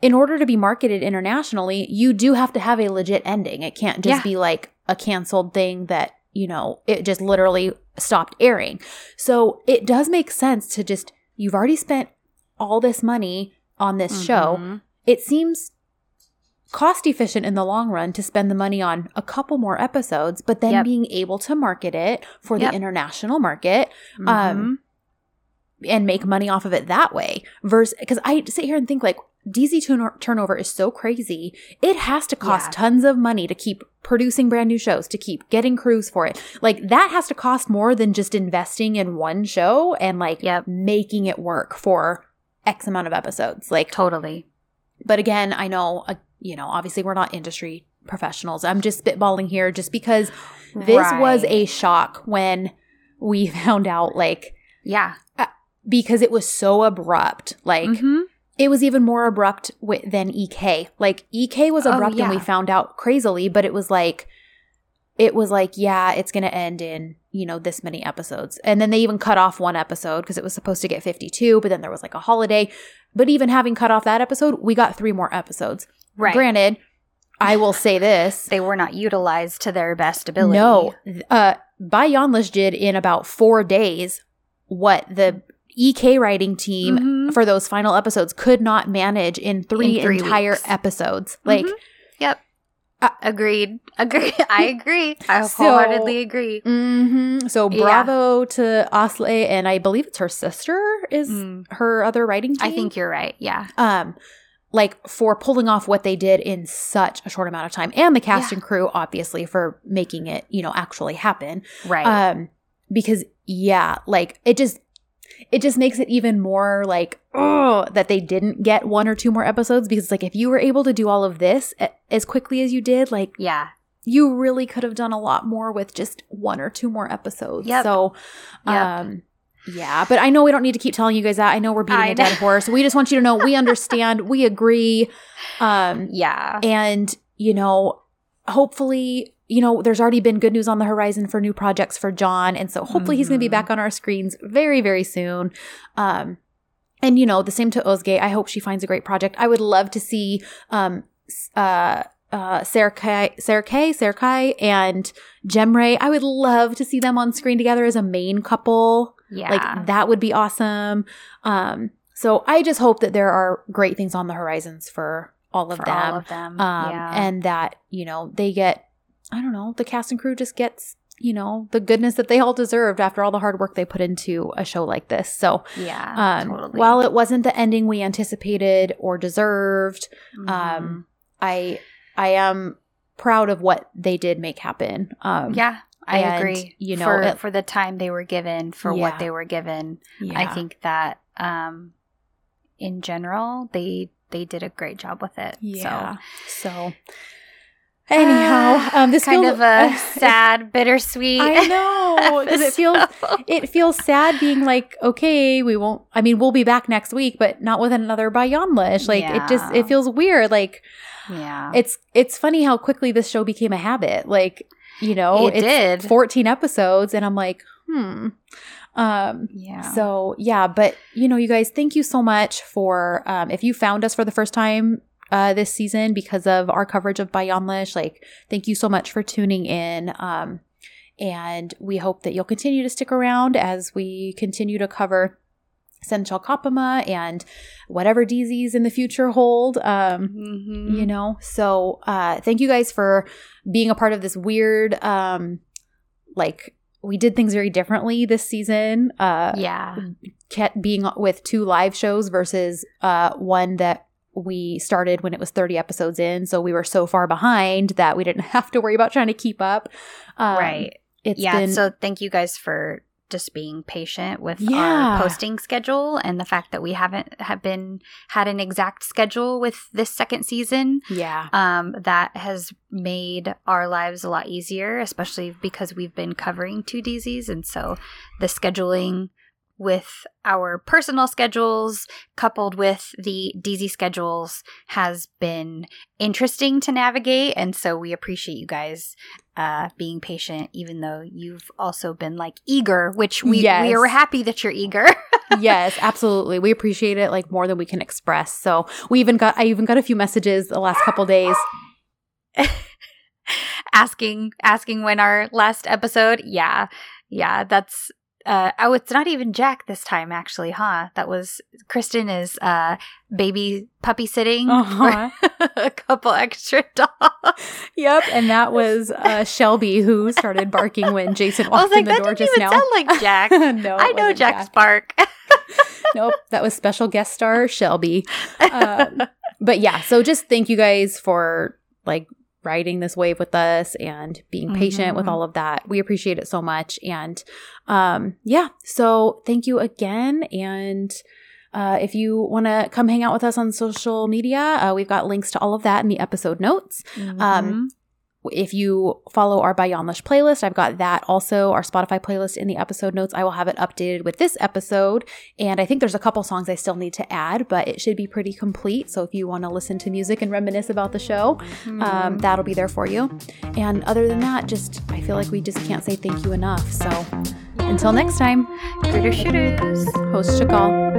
in order to be marketed internationally you do have to have a legit ending it can't just Yeah. be like a canceled thing that, you know, it just literally stopped airing. So it does make sense to just, you've already spent all this money on this show. Mhm. It seems cost efficient in the long run to spend the money on a couple more episodes, but then Yep. being able to market it for Yep. the international market Mhm. um, and make money off of it that way. Versus, because I sit here and think like dizi turn- turnover is so crazy. It has to cost Yeah. tons of money to keep producing brand new shows, to keep getting crews for it. Like that has to cost more than just investing in one show and like Yep. making it work for X amount of episodes. Like totally. but again, I know, uh, you know, obviously we're not industry professionals. I'm just spitballing here just because this was a shock when we found out, like, Yeah. because it was so abrupt. Like, Mhm. it was even more abrupt wi- than EK. Like, EK was Oh, abrupt and we found out crazily, but it was like, it was like, yeah, it's going to end in, you know, this many episodes. And then they even cut off one episode because it was supposed to get 52, but then there was like a holiday. But even having cut off that episode, we got three more episodes. Right. Granted, I will say this. they were not utilized to their best ability. No, uh, Bay Yanlış did in about four days what the EK writing team Mhm. for those final episodes could not manage in three, In three entire weeks. episodes. Like, Mhm. Yep. Uh, Agreed. Agree. I agree. I So- wholeheartedly agree. mhm. so Yeah. bravo to Osley, and I believe it's her sister is Mm. her other writing team. I think you're right. Yeah. um like for pulling off what they did in such a short amount of time and the cast Yeah. and crew obviously for making it you know actually happen Right. um because yeah like it just it just makes it even more like oh that they didn't get one or two more episodes because like if you were able to do all of this a- as quickly as you did like yeah. you really could have done a lot more with just one or two more episodes Yep. so Yep. Yeah but i know we don't need to keep telling you guys that i know we're beating I a dead know. horse we just want you to know we understand we agree um Yeah. and you know hopefully you know there's already been good news on the horizon for new projects for Can and so hopefully he's going to be back on our screens very very soon um and you know the same to ozge i hope she finds a great project i would love to see um uh uh, Serkay, Sarah Kay, Serkay, and Jemray. I would love to see them on screen together as a main couple. Yeah. Like that would be awesome. Um, so I just hope that there are great things on the horizons for all of for them. all of them. um, yeah. and that, you know, they get, I don't know, the cast and crew just gets, you know, the goodness that they all deserved after all the hard work they put into a show like this. So, yeah. um, totally. while it wasn't the ending we anticipated or deserved, Mhm. um, I, I am proud of what they did make happen. Um, yeah. I and, agree. you know, for, it- for the time they were given, for Yeah. what they were given, I think that um, in general they they did a great job with it. Yeah. So So, anyhow, um, this kind feels- of a sad, bittersweet. I know because it feels it feels sad being like, okay, we won't. I mean, we'll be back next week, but not with another Bay Yanlış. Like it just it feels weird. Like yeah. it's it's funny how quickly this show became a habit. Like you know, It it's did. fourteen episodes, and I'm like, hmm. Um, yeah. so yeah, but you know, you guys, thank you so much for um, if you found us for the first time uh, this season because of our coverage of Bay Yanlış. Like, thank you so much for tuning in. Um, and we hope that you'll continue to stick around as we continue to cover Sen Çal Kapımı and whatever dizis in the future hold. Um, Mhm. you know so uh thank you guys for being a part of this weird um like we did things very differently this season uh yeah. kept being with two live shows versus uh one that we started when it was 30 episodes in so we were so far behind that we didn't have to worry about trying to keep up um, right. it's yeah. been so thank you guys for just being patient with Yeah. our posting schedule and the fact that we haven't have been had an exact schedule with this second season. yeah Um, that has made our lives a lot easier, especially because we've been covering two dizis, and so the scheduling with our personal schedules coupled with the dizi schedules has been interesting to navigate. And so we appreciate you guys uh, being patient, even though you've also been like eager, which we, Yes. we are happy that you're eager. yes, absolutely. We appreciate it like more than we can express. So we even got I even got a few messages the last couple days. asking asking when our last episode. Yeah, yeah, that's uh, oh, it's not even Jack this time, actually, huh? That was Kristen is uh, baby puppy sitting uh-huh. a couple extra dogs. Yep, and that was uh, Shelby who started barking when Jason walked like, in the door just now. Sound like Jack? no, I know Jack's Jack. bark. nope, that was special guest star Shelby. Um, but yeah, so just thank you guys for like riding this wave with us and being patient mm-hmm. with all of that. We appreciate it so much. And um, yeah, so thank you again. And uh, if you want to come hang out with us on social media, uh, we've got links to all of that in the episode notes. Um, mm-hmm. Um, if you follow our Bay Yanlış playlist, I've got that also, our Spotify playlist in the episode notes. I will have it updated with this episode. And I think there's a couple songs I still need to add, but it should be pretty complete. So if you want to listen to music and reminisce about the show, mm. um, that'll be there for you. And other than that, just I feel like we just can't say thank you enough. So until next time, Critter shooters. Hoşça kal.